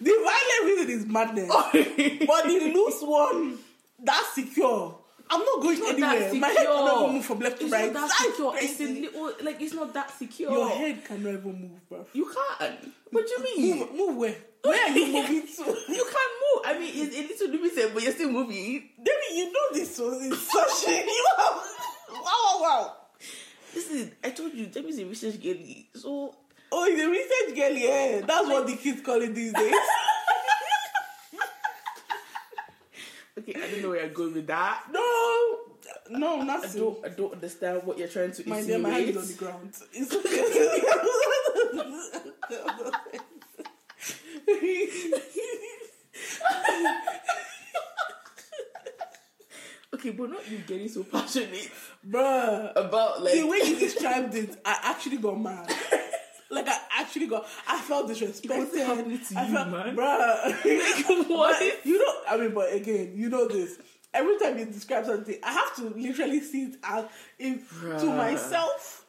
the violent reason is madness, (laughs) but the loose one, that's secure. I'm not going not anywhere. My head cannot even move from left to It's right. not that That's secure. It's a little like it's not that secure. Your head cannot even move, bro. You can't. What do you mean? Move, move where? Where are you (laughs) moving to? You can't move. I mean, it's a little limited, but you're still moving. David, you know this was in such a (laughs) wow wow wow. Listen, I told you, Jamie's a research girlie. So, Oh, he's a research girl, yeah. That's what the kids call it these days. (laughs) okay, I don't know where you're going with that. no, no, I nothing. don't, I don't understand what you're trying to My dear, my hand is on the ground. (laughs) It's okay. Okay, but not you getting so passionate Bruh. about like. The way you (laughs) described it, I actually got mad. Like I actually got, I felt disrespected. What's happening to I you, felt, man? Bruh. (laughs) (laughs) What? You know, I mean, but again, you know this. Every time you describe something, I have to literally see it out in, to myself,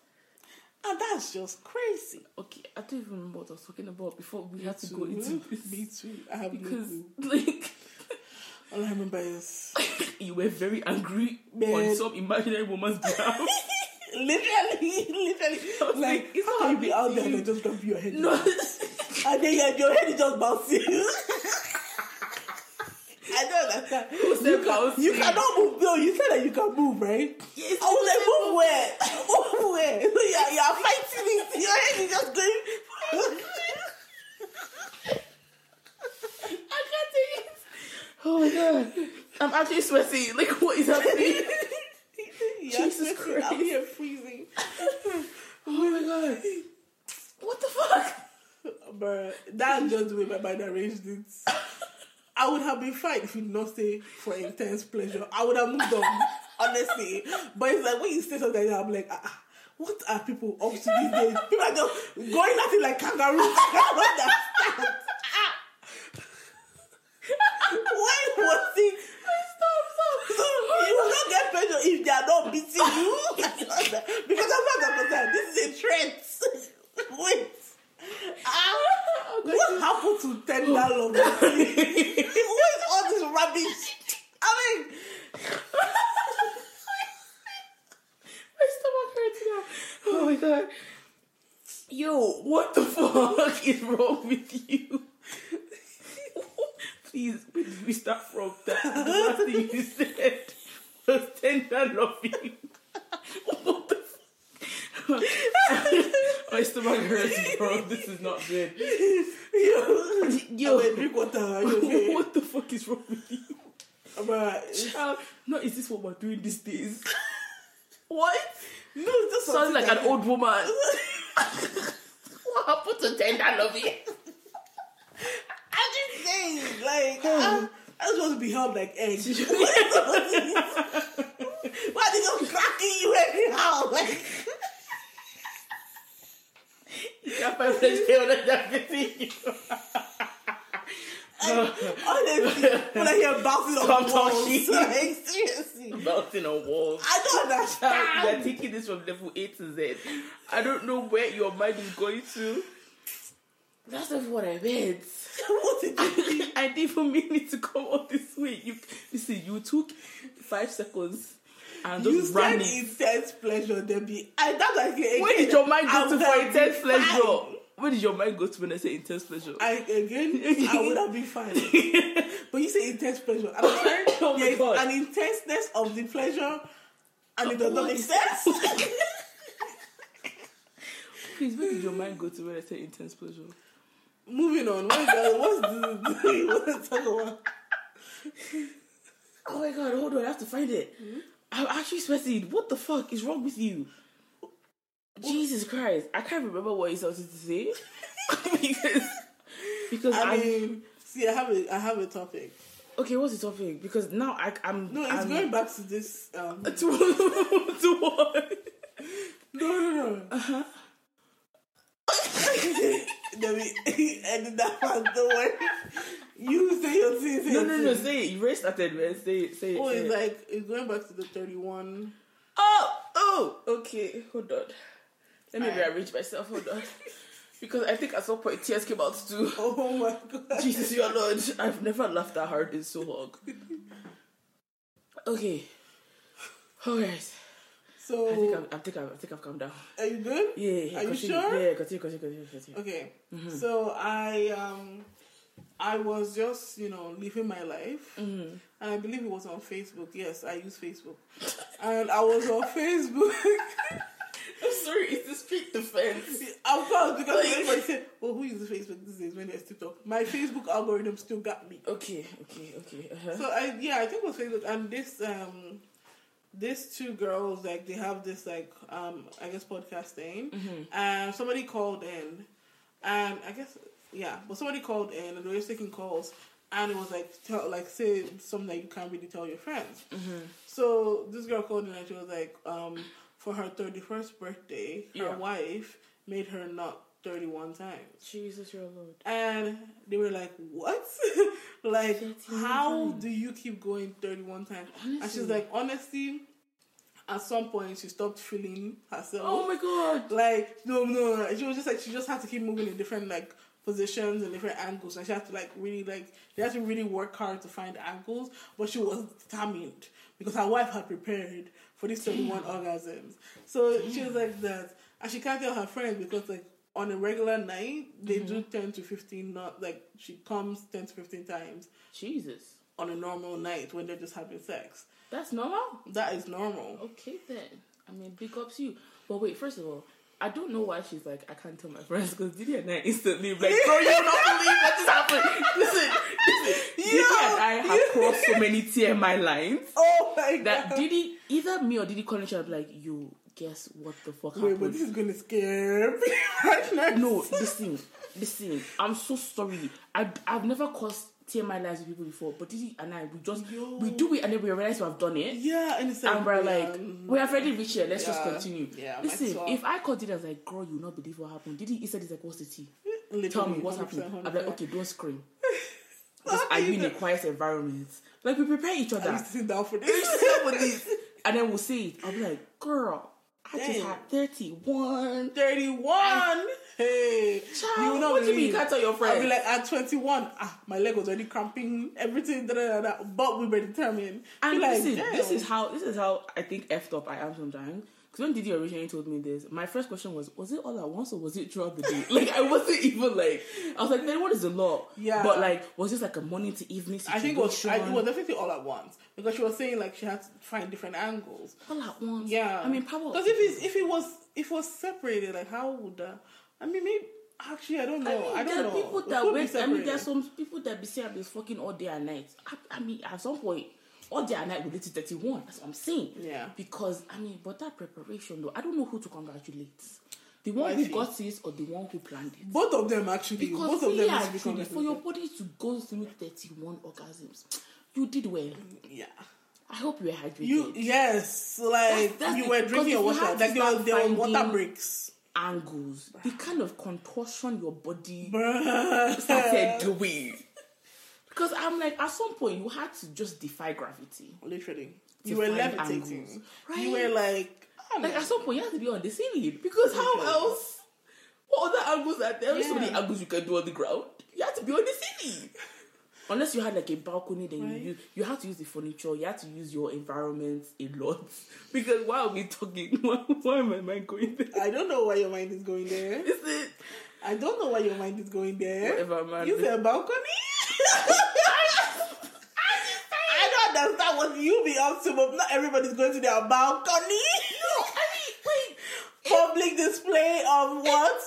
and that's just crazy. okay, I don't even remember what I was talking about before we had to too. go into (laughs) this. Me too. I have Because, no like, All I remember is you were very angry Man. on some imaginary woman's behalf. Literally, (laughs) literally, like, like, it's how can you be out there and you. just grab your head, no, (laughs) and then your, your head is just bouncing. (laughs) I don't understand. Who said you, can, you cannot move. No, you said that you can move, right? Yes, I was like, move where? move where? You're, you're fighting it. Your head is just going. I can't take it. Oh my god, I'm actually sweating. Like, what is happening? Jesus sweating. I'm here freezing. (laughs) oh my god, what the fuck? Bruh, that's just the way my mind arranged it. I would have been fine if you did not say for intense pleasure. I would have moved on, honestly. But it's like when you say something, I'm like, ah, what are people up to these days? People are just going at it like kangaroos. (laughs) I don't understand. Ah. When was it? Stop, stop. So you will not get pleasure if they are you. (laughs) because I'm not understand. This is a trend. (laughs) Wait. Ah, what happened to tender love? (laughs) what is all this rubbish? I mean, My stomach hurts now. Oh my god. Yo, what the fuck is wrong with you? Please, we start from? That the last thing you said was tender loving. What the fuck? My stomach hurts, bro. This is not good. yo, Yo. I mean, drink water. Are you okay? What the fuck is wrong with you? But, Child, no, is this what we're doing these days? what? No, it's just Sounds like an old woman. what happened to tender loving? I'm just saying, like, (sighs) I just want to be held like eggs. (laughs) Why are they just cracking you anyhow? Like, You can't find fresh on that fitting you. honestly, when I hear bouncing on walls, talking. (laughs) like, seriously, Bouncing on walls. I don't Child, You're taking this from level A to Z. I don't know where your mind is going to. That's not what I meant. (laughs) what did you mean? I didn't even mean it to come out this way. You listen, you took five seconds and you just said ran it. intense pleasure, be. I that like again. Where did your mind go to for intense pleasure? Where did your mind go to when I say intense pleasure? I again, I would have been fine. (laughs) but you say intense pleasure, I'm trying. (laughs) Oh my God. an intenseness of the pleasure, and it does not make sense. Please, where did your mind go to when I say intense pleasure? Moving on. What is that? What's the, the you want to talk about? Oh my god, hold on, I have to find it. Hmm? I'm actually sweating. What the fuck is wrong with you? Jesus Christ. I can't remember what he started to say. (laughs) because because I I mean, see, I have a, I have a topic. okay, what's the topic? Because now I I'm No, it's I'm, going back to this. Um, (laughs) to, to what? no, no, no. Uh-huh. Let (laughs) me (laughs) edit that part. Don't worry. You say your thing. Say No, no, no, say it. You already started, man. Say it, say it. Oh, say it's it. like it's going back to the thirty-one. Oh, oh, okay. Hold on. Let me rearrange myself. Hold on. (laughs) Because I think at some point tears came out too. Oh my god. Jesus, your Lord. I've never laughed that hard in so long. (laughs) Okay. Alright. So, I think I've, I think I've, I think I've calmed down. are you good? Yeah, yeah. Are you sure? Yeah, continue, continue, continue, continue. Okay. Mm-hmm. So I um I was just you know living my life, Mm-hmm. and I believe it was on Facebook. Yes, I use Facebook, and I was on Facebook. (laughs) I'm sorry, it's the street defense. Of course, because Like- everybody said, "Well, who uses Facebook these days when there's TikTok?" My Facebook algorithm still got me. Okay, okay, okay. Uh-huh. So I yeah, I think it was Facebook, and this um, these two girls like they have this like um I guess podcast thing, mm-hmm. and somebody called in, and I guess yeah, but somebody called in and they were taking calls, and it was like tell like say something that you can't really tell your friends. Mm-hmm. So this girl called in and she was like um for her thirty first birthday, her wife made her not 31 times. Jesus, your Lord. And they were like, What? (laughs) like, how times. do you keep going 31 times? Honestly. And she's like, Honestly, at some point she stopped feeling herself. Oh my god! Like, no, no, no. She was just like, she just had to keep moving in different, like, positions and different angles and she had to like really like they had to really work hard to find angles but she was determined because her wife had prepared for these 31 orgasms so Damn. she was like that and she can't tell her friends because like on a regular night they do mm-hmm. ten to fifteen. Not like she comes ten to fifteen times Jesus. on a normal night when they're just having sex. That's normal? That is normal. Okay then. I mean, big ups you. But wait, first of all, I don't know why she's like, I can't tell my friends because Didi and I instantly like, bro, you don't believe what is happening. Listen, listen. Didi and I have (laughs) crossed so many TMI lines Oh my that god! Didi, either me or Didi calling each other be like, you guess what the fuck Wait, but this is gonna scare me. (laughs) right. No, listen, listen. I'm so sorry. I I've never caused TMI lives with people before, but Didi and I we just Yo. we do it and then we realize we have done it. Yeah, and it's like, And we're yeah, like, mm, we have already reached here. Let's just continue. Yeah, Listen, if I called Didi, I was like, girl, you will not believe what happened. Didi, he said, he's like, what's the tea? (laughs) literally, Tell me what's 100%, happening. I'm like, (laughs) okay, don't scream. Are you in a quiet environment? Like we prepare each I other. used to sit down for this. this, and then we'll see. I'll be like, girl, I just Damn. had 31. Thirty-one. Hey, Child, will not what do you mean you can't tell your I'll friends? be like, at twenty-one, ah, my leg was already cramping, everything, da da da. da. But we were determined. And like, listen, this is how this is how I think effed up I am sometimes. Because when Didi originally told me this, my first question was, was it all at once or was it throughout the day? (laughs) like I wasn't even like I was like, then what is the law? Yeah. But like, was this like a morning to evening situation? I think it was, I, it was definitely all at once because she was saying like she had to find different angles. all at once. Yeah, I mean, probably because if it's if it was if it was separated, like how would that? I mean, maybe actually I don't know. I mean, I, don't are know. people that wait. I mean, there are some people that be saying I've been fucking all day and night. I, I mean, at some point, all day and night will lead to 31. That's what I'm saying. Yeah. Because, I mean, but that preparation, though, I don't know who to congratulate. The one who Wifey. got it or the one who planned it. both of them actually. Because both of them truly, for your body to go through 31 orgasms, you did well. Yeah. I hope you were hydrated. You yes, like that's you the- were drinking your you water. to Like there start there was water breaks. angles, the kind of contortion your body Bruh. started doing. Because I'm like, at some point, you had to just defy gravity. Literally, you were levitating. angles. You were like, Like at some point, you have to be on the ceiling because how else? What other angles are there? There's so many angles you can do on the ground. You have to be on the ceiling. Unless you had like a balcony, then Right. you use, you have to use the furniture. You have to use your environment a lot (laughs) because why are we talking? (laughs) Why, why am I mind going there? I don't know why your mind is going there. (laughs) Is it I don't know why your mind is going there. whatever, man? You said balcony? I don't understand what you be up to, but not everybody's going to their balcony. no, I mean, wait. Public display of what?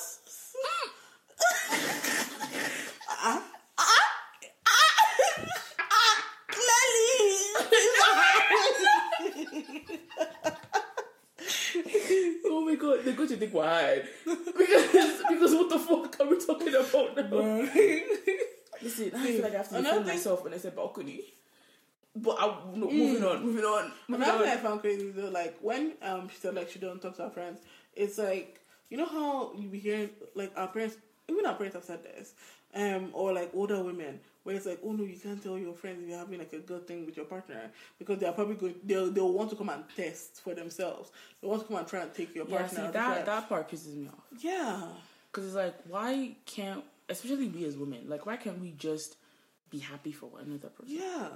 Ah, ah, ah, ah, clearly. (laughs) Oh my god, they're going to think why? Because because what the fuck are we talking about now? Listen, I feel like I have to defend thing- myself when I said balcony. But I, no, moving on, moving on, moving Another on. thing I found crazy though, like when um she said like she don't talk to her friends, it's like you know how you be hearing like our parents, even our parents have said this, um or like older women where it's like oh no you can't tell your friends if you're having like a good thing with your partner because they're probably going they'll they'll want to come and test for themselves. They want to come and try and take your Yeah, partner. see that that part pisses me off yeah. because it's like why can't especially we as women like why can't we just be happy for one another person? Yeah.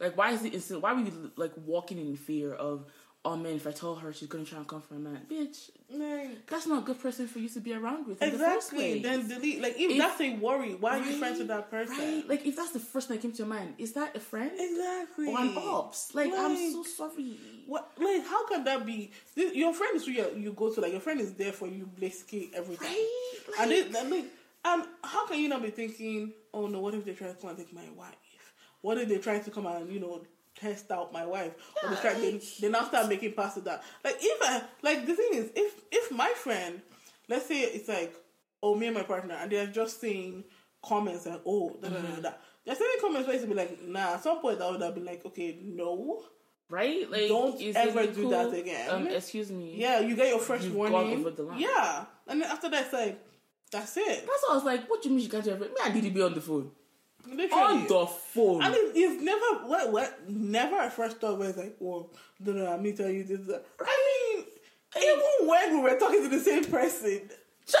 Like why is it instant? Why are we like walking in fear of oh man if I tell her she's gonna try and come for a man, bitch? Like, That's not a good person for you to be around with. The exactly. place. Then delete. Like if, If- that's a worry, why are you friends with that person? Right? Like if that's the first thing that came to your mind, is that a friend Exactly. or an ops? Like I'm so sorry. What like how can that be? This, your friend is who you, you go to. Like your friend is there for you basically every time. Right? And Like- it, and like, and how can you not be thinking, oh no, what if they try to come and take my wife? What if they try to come and you know test out my wife? or they try they, like- they now start making passes that. Like if I like the thing is if if my friend, let's say it's like oh me and my partner, and they're just saying comments like oh da da da da. There's certain comments where it's be like nah. At some point I would have been like okay no. right? Like Don't ever do cool? that again. Um, excuse me. Yeah, you get your first gone warning. over the line. Yeah, and then after that, it's like that's it. That's why I was like, what do you mean she can't it? Me and Didi be on the phone. Literally. On the phone. And it, it's never what what never a first thought where it's like, well, no, no, let me tell you this. I mean, even when we were talking to the same person, Shut (laughs)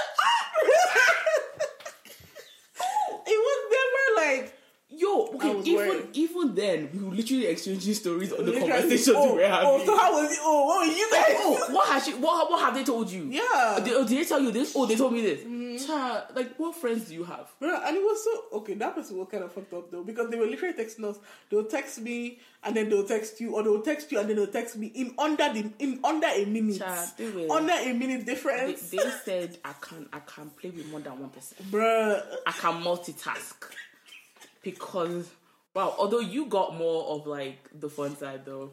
it was never like Yo, okay, even worried. even then, we were literally exchanging stories on the literally, conversations oh, we were having. Oh, so how was it? Oh, what were you oh, guys? Oh, what has she? What, what have they told you? Yeah. Did, oh, did they tell you this? Oh, they told me this. Child, like, what friends do you have? And it was so okay. That person was kind of fucked up though because they were literally texting us. They'll text me and then they'll text you, or they'll text you and then they'll text me in under the in under a minute. Child, they were- under a minute They, difference, they said I can I can play with more than one person. bruh. I can multitask because wow. Although you got more of like the fun side though.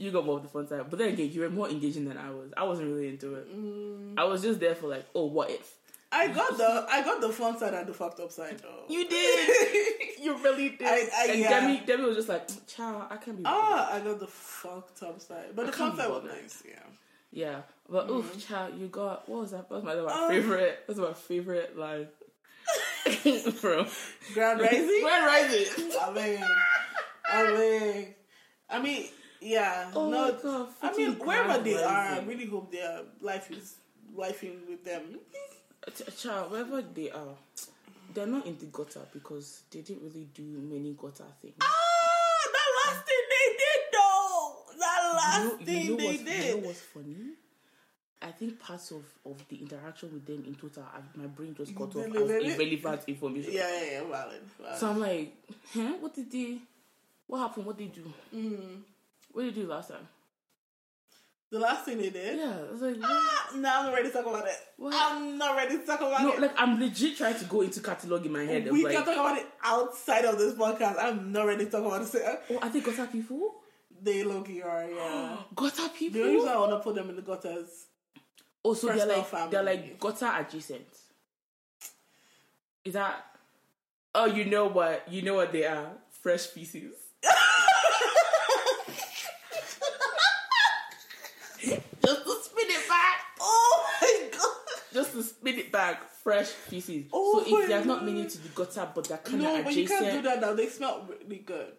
You got more of the fun side, but then again, you were more engaging than I was. I wasn't really into it. Mm. I was just there for like, oh, what if? I got the I got the fun side and the fucked up side though. You (laughs) did. you really did. I- I- and yeah. Demi, Demi was just like, child, I can't be. bothered." ah, I got the fucked up side, but the can't fun side was nice. Yeah. Yeah, but oof, child, you got what was that? That was my, that was my Oh. favorite. That's my favorite line (laughs) (laughs) from Grand Rising. Grand Rising. I mean, I mean, I mean, yeah. Oh no, God, I mean, wherever they are, I really hope their life is lifing with them. Ch- Child, wherever they are, they're not in the gutter because they didn't really do many gutter things. Ah, that last thing they did, though. That last you know, thing you know they did. You know what's funny? I think parts of, of the interaction with them in total, I, my brain just got off as irrelevant information. yeah, yeah, yeah, valid. valid. So I'm like, huh? What did they? What happened? What did they do? Mm. What did you do last time? the last thing they did. Yeah, I was like? Ah, no, I'm not ready to talk about it. What? I'm not ready to talk about No, it. like I'm legit trying to go into catalog in my head. We like, can talk about it outside of this podcast. I'm not ready to talk about it. oh, I think gutter people. They low key are, yeah. (gasps) Gutter the only reason. I want to put them in the gutters. Oh, so they're like family. they're like gutter adjacent. Is that? Oh, you know what? You know what they are? Fresh feces. Just to spin it back. Oh my god! Just to spin it back. Fresh feces. Oh so if they are not meaning to the gutter, but they're kind of No, but you can't do that now. They smell really good.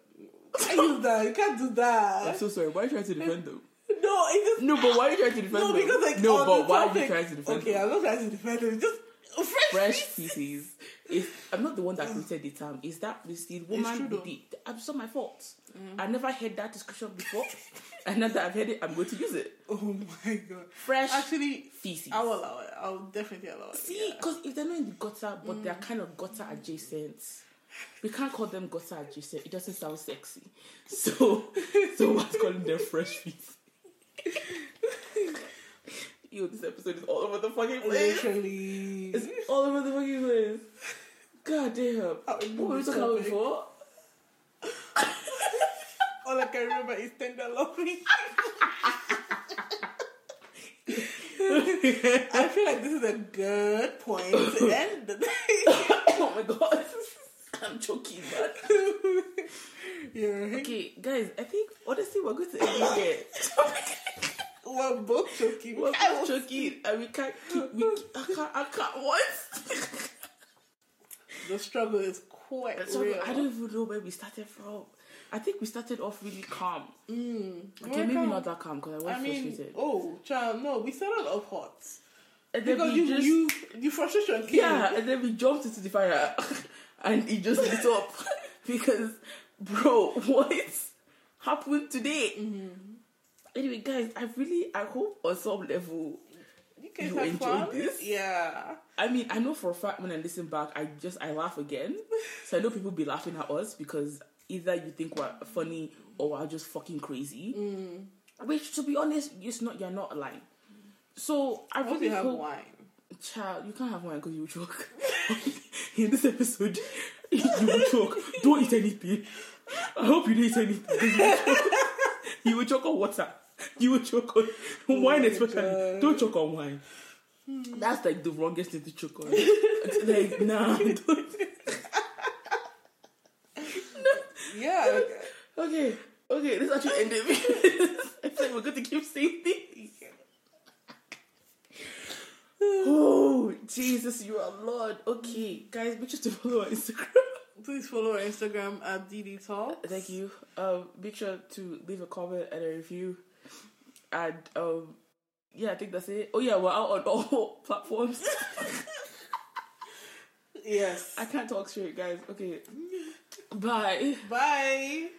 I use that. You can't do that. I'm so sorry. Why are you trying to defend them? No, it just No, but why are you trying to defend no them? No, because like no, but the why are topic, you trying to defend Okay, them? I'm not trying to defend them. Just Fresh, fresh feces. If I'm not the one that created the term, is that the woman It's true with the? It's not my fault. Mm-hmm. I never heard that description before, (laughs) and now that I've heard it, I'm going to use it. Oh my god. Fresh Actually, feces. I will allow it. I'll definitely allow it. See, yeah. because if they're not in the gutter, but they're mm. kind of gutter adjacent, we can't call them gutter adjacent. It doesn't sound sexy. (laughs) So, so what's calling them fresh feet? (laughs) Yo, this episode is all over the fucking place. Literally. It's all over the fucking place. God damn. What were we talking about before? All I can remember is tender loving. I feel like this is a good point to end the day. (coughs) oh my god. I'm choking, man. yeah. Okay, guys, I think honestly we're going to end it here. (laughs) We're both choking. We're both choking and we can't keep, we, I can't, I can't, what? The struggle is quite So real. I don't even know where we started from. I think we started off really calm. Mm. Okay, maybe calm. not that calm because I was I mean, frustrated. oh, child, no, we started off hot. and then Because you, just, you, you frustration came. yeah, and then we jumped into the fire (laughs) and it just lit up (laughs) because, bro, (laughs) what happened today? Mm-hmm. Anyway, guys, I really, I hope on some level, You You enjoyed fun. this? Yeah. I mean, I know for a fact when I listen back, I just I laugh again. So I know people be laughing at us because either you think we're funny or we're just fucking crazy. Mm. Which, to be honest, it's not. You're not lying. So I I hope really have hope, wine. child, you can't have wine because you will choke. (laughs) In this episode, (laughs) you will choke. Don't eat anything. I hope you don't eat anything. You will choke. (laughs) you will choke on water. You will choke on wine, especially. God. Don't choke on wine. That's like the wrongest thing to choke on. Like, nah. Don't. Yeah. (laughs) Okay, okay, this actually ended me. (laughs) I said we're going to keep saying things. Oh, Jesus, you are Lord. Okay, guys, make sure to follow our Instagram. Please follow our Instagram at DD Talk. Thank you. Um, make sure to leave a comment and a review. And um, yeah, I think that's it. Oh yeah, we're out on all (laughs) platforms. Yes. I can't talk straight, guys. Okay, bye. Bye.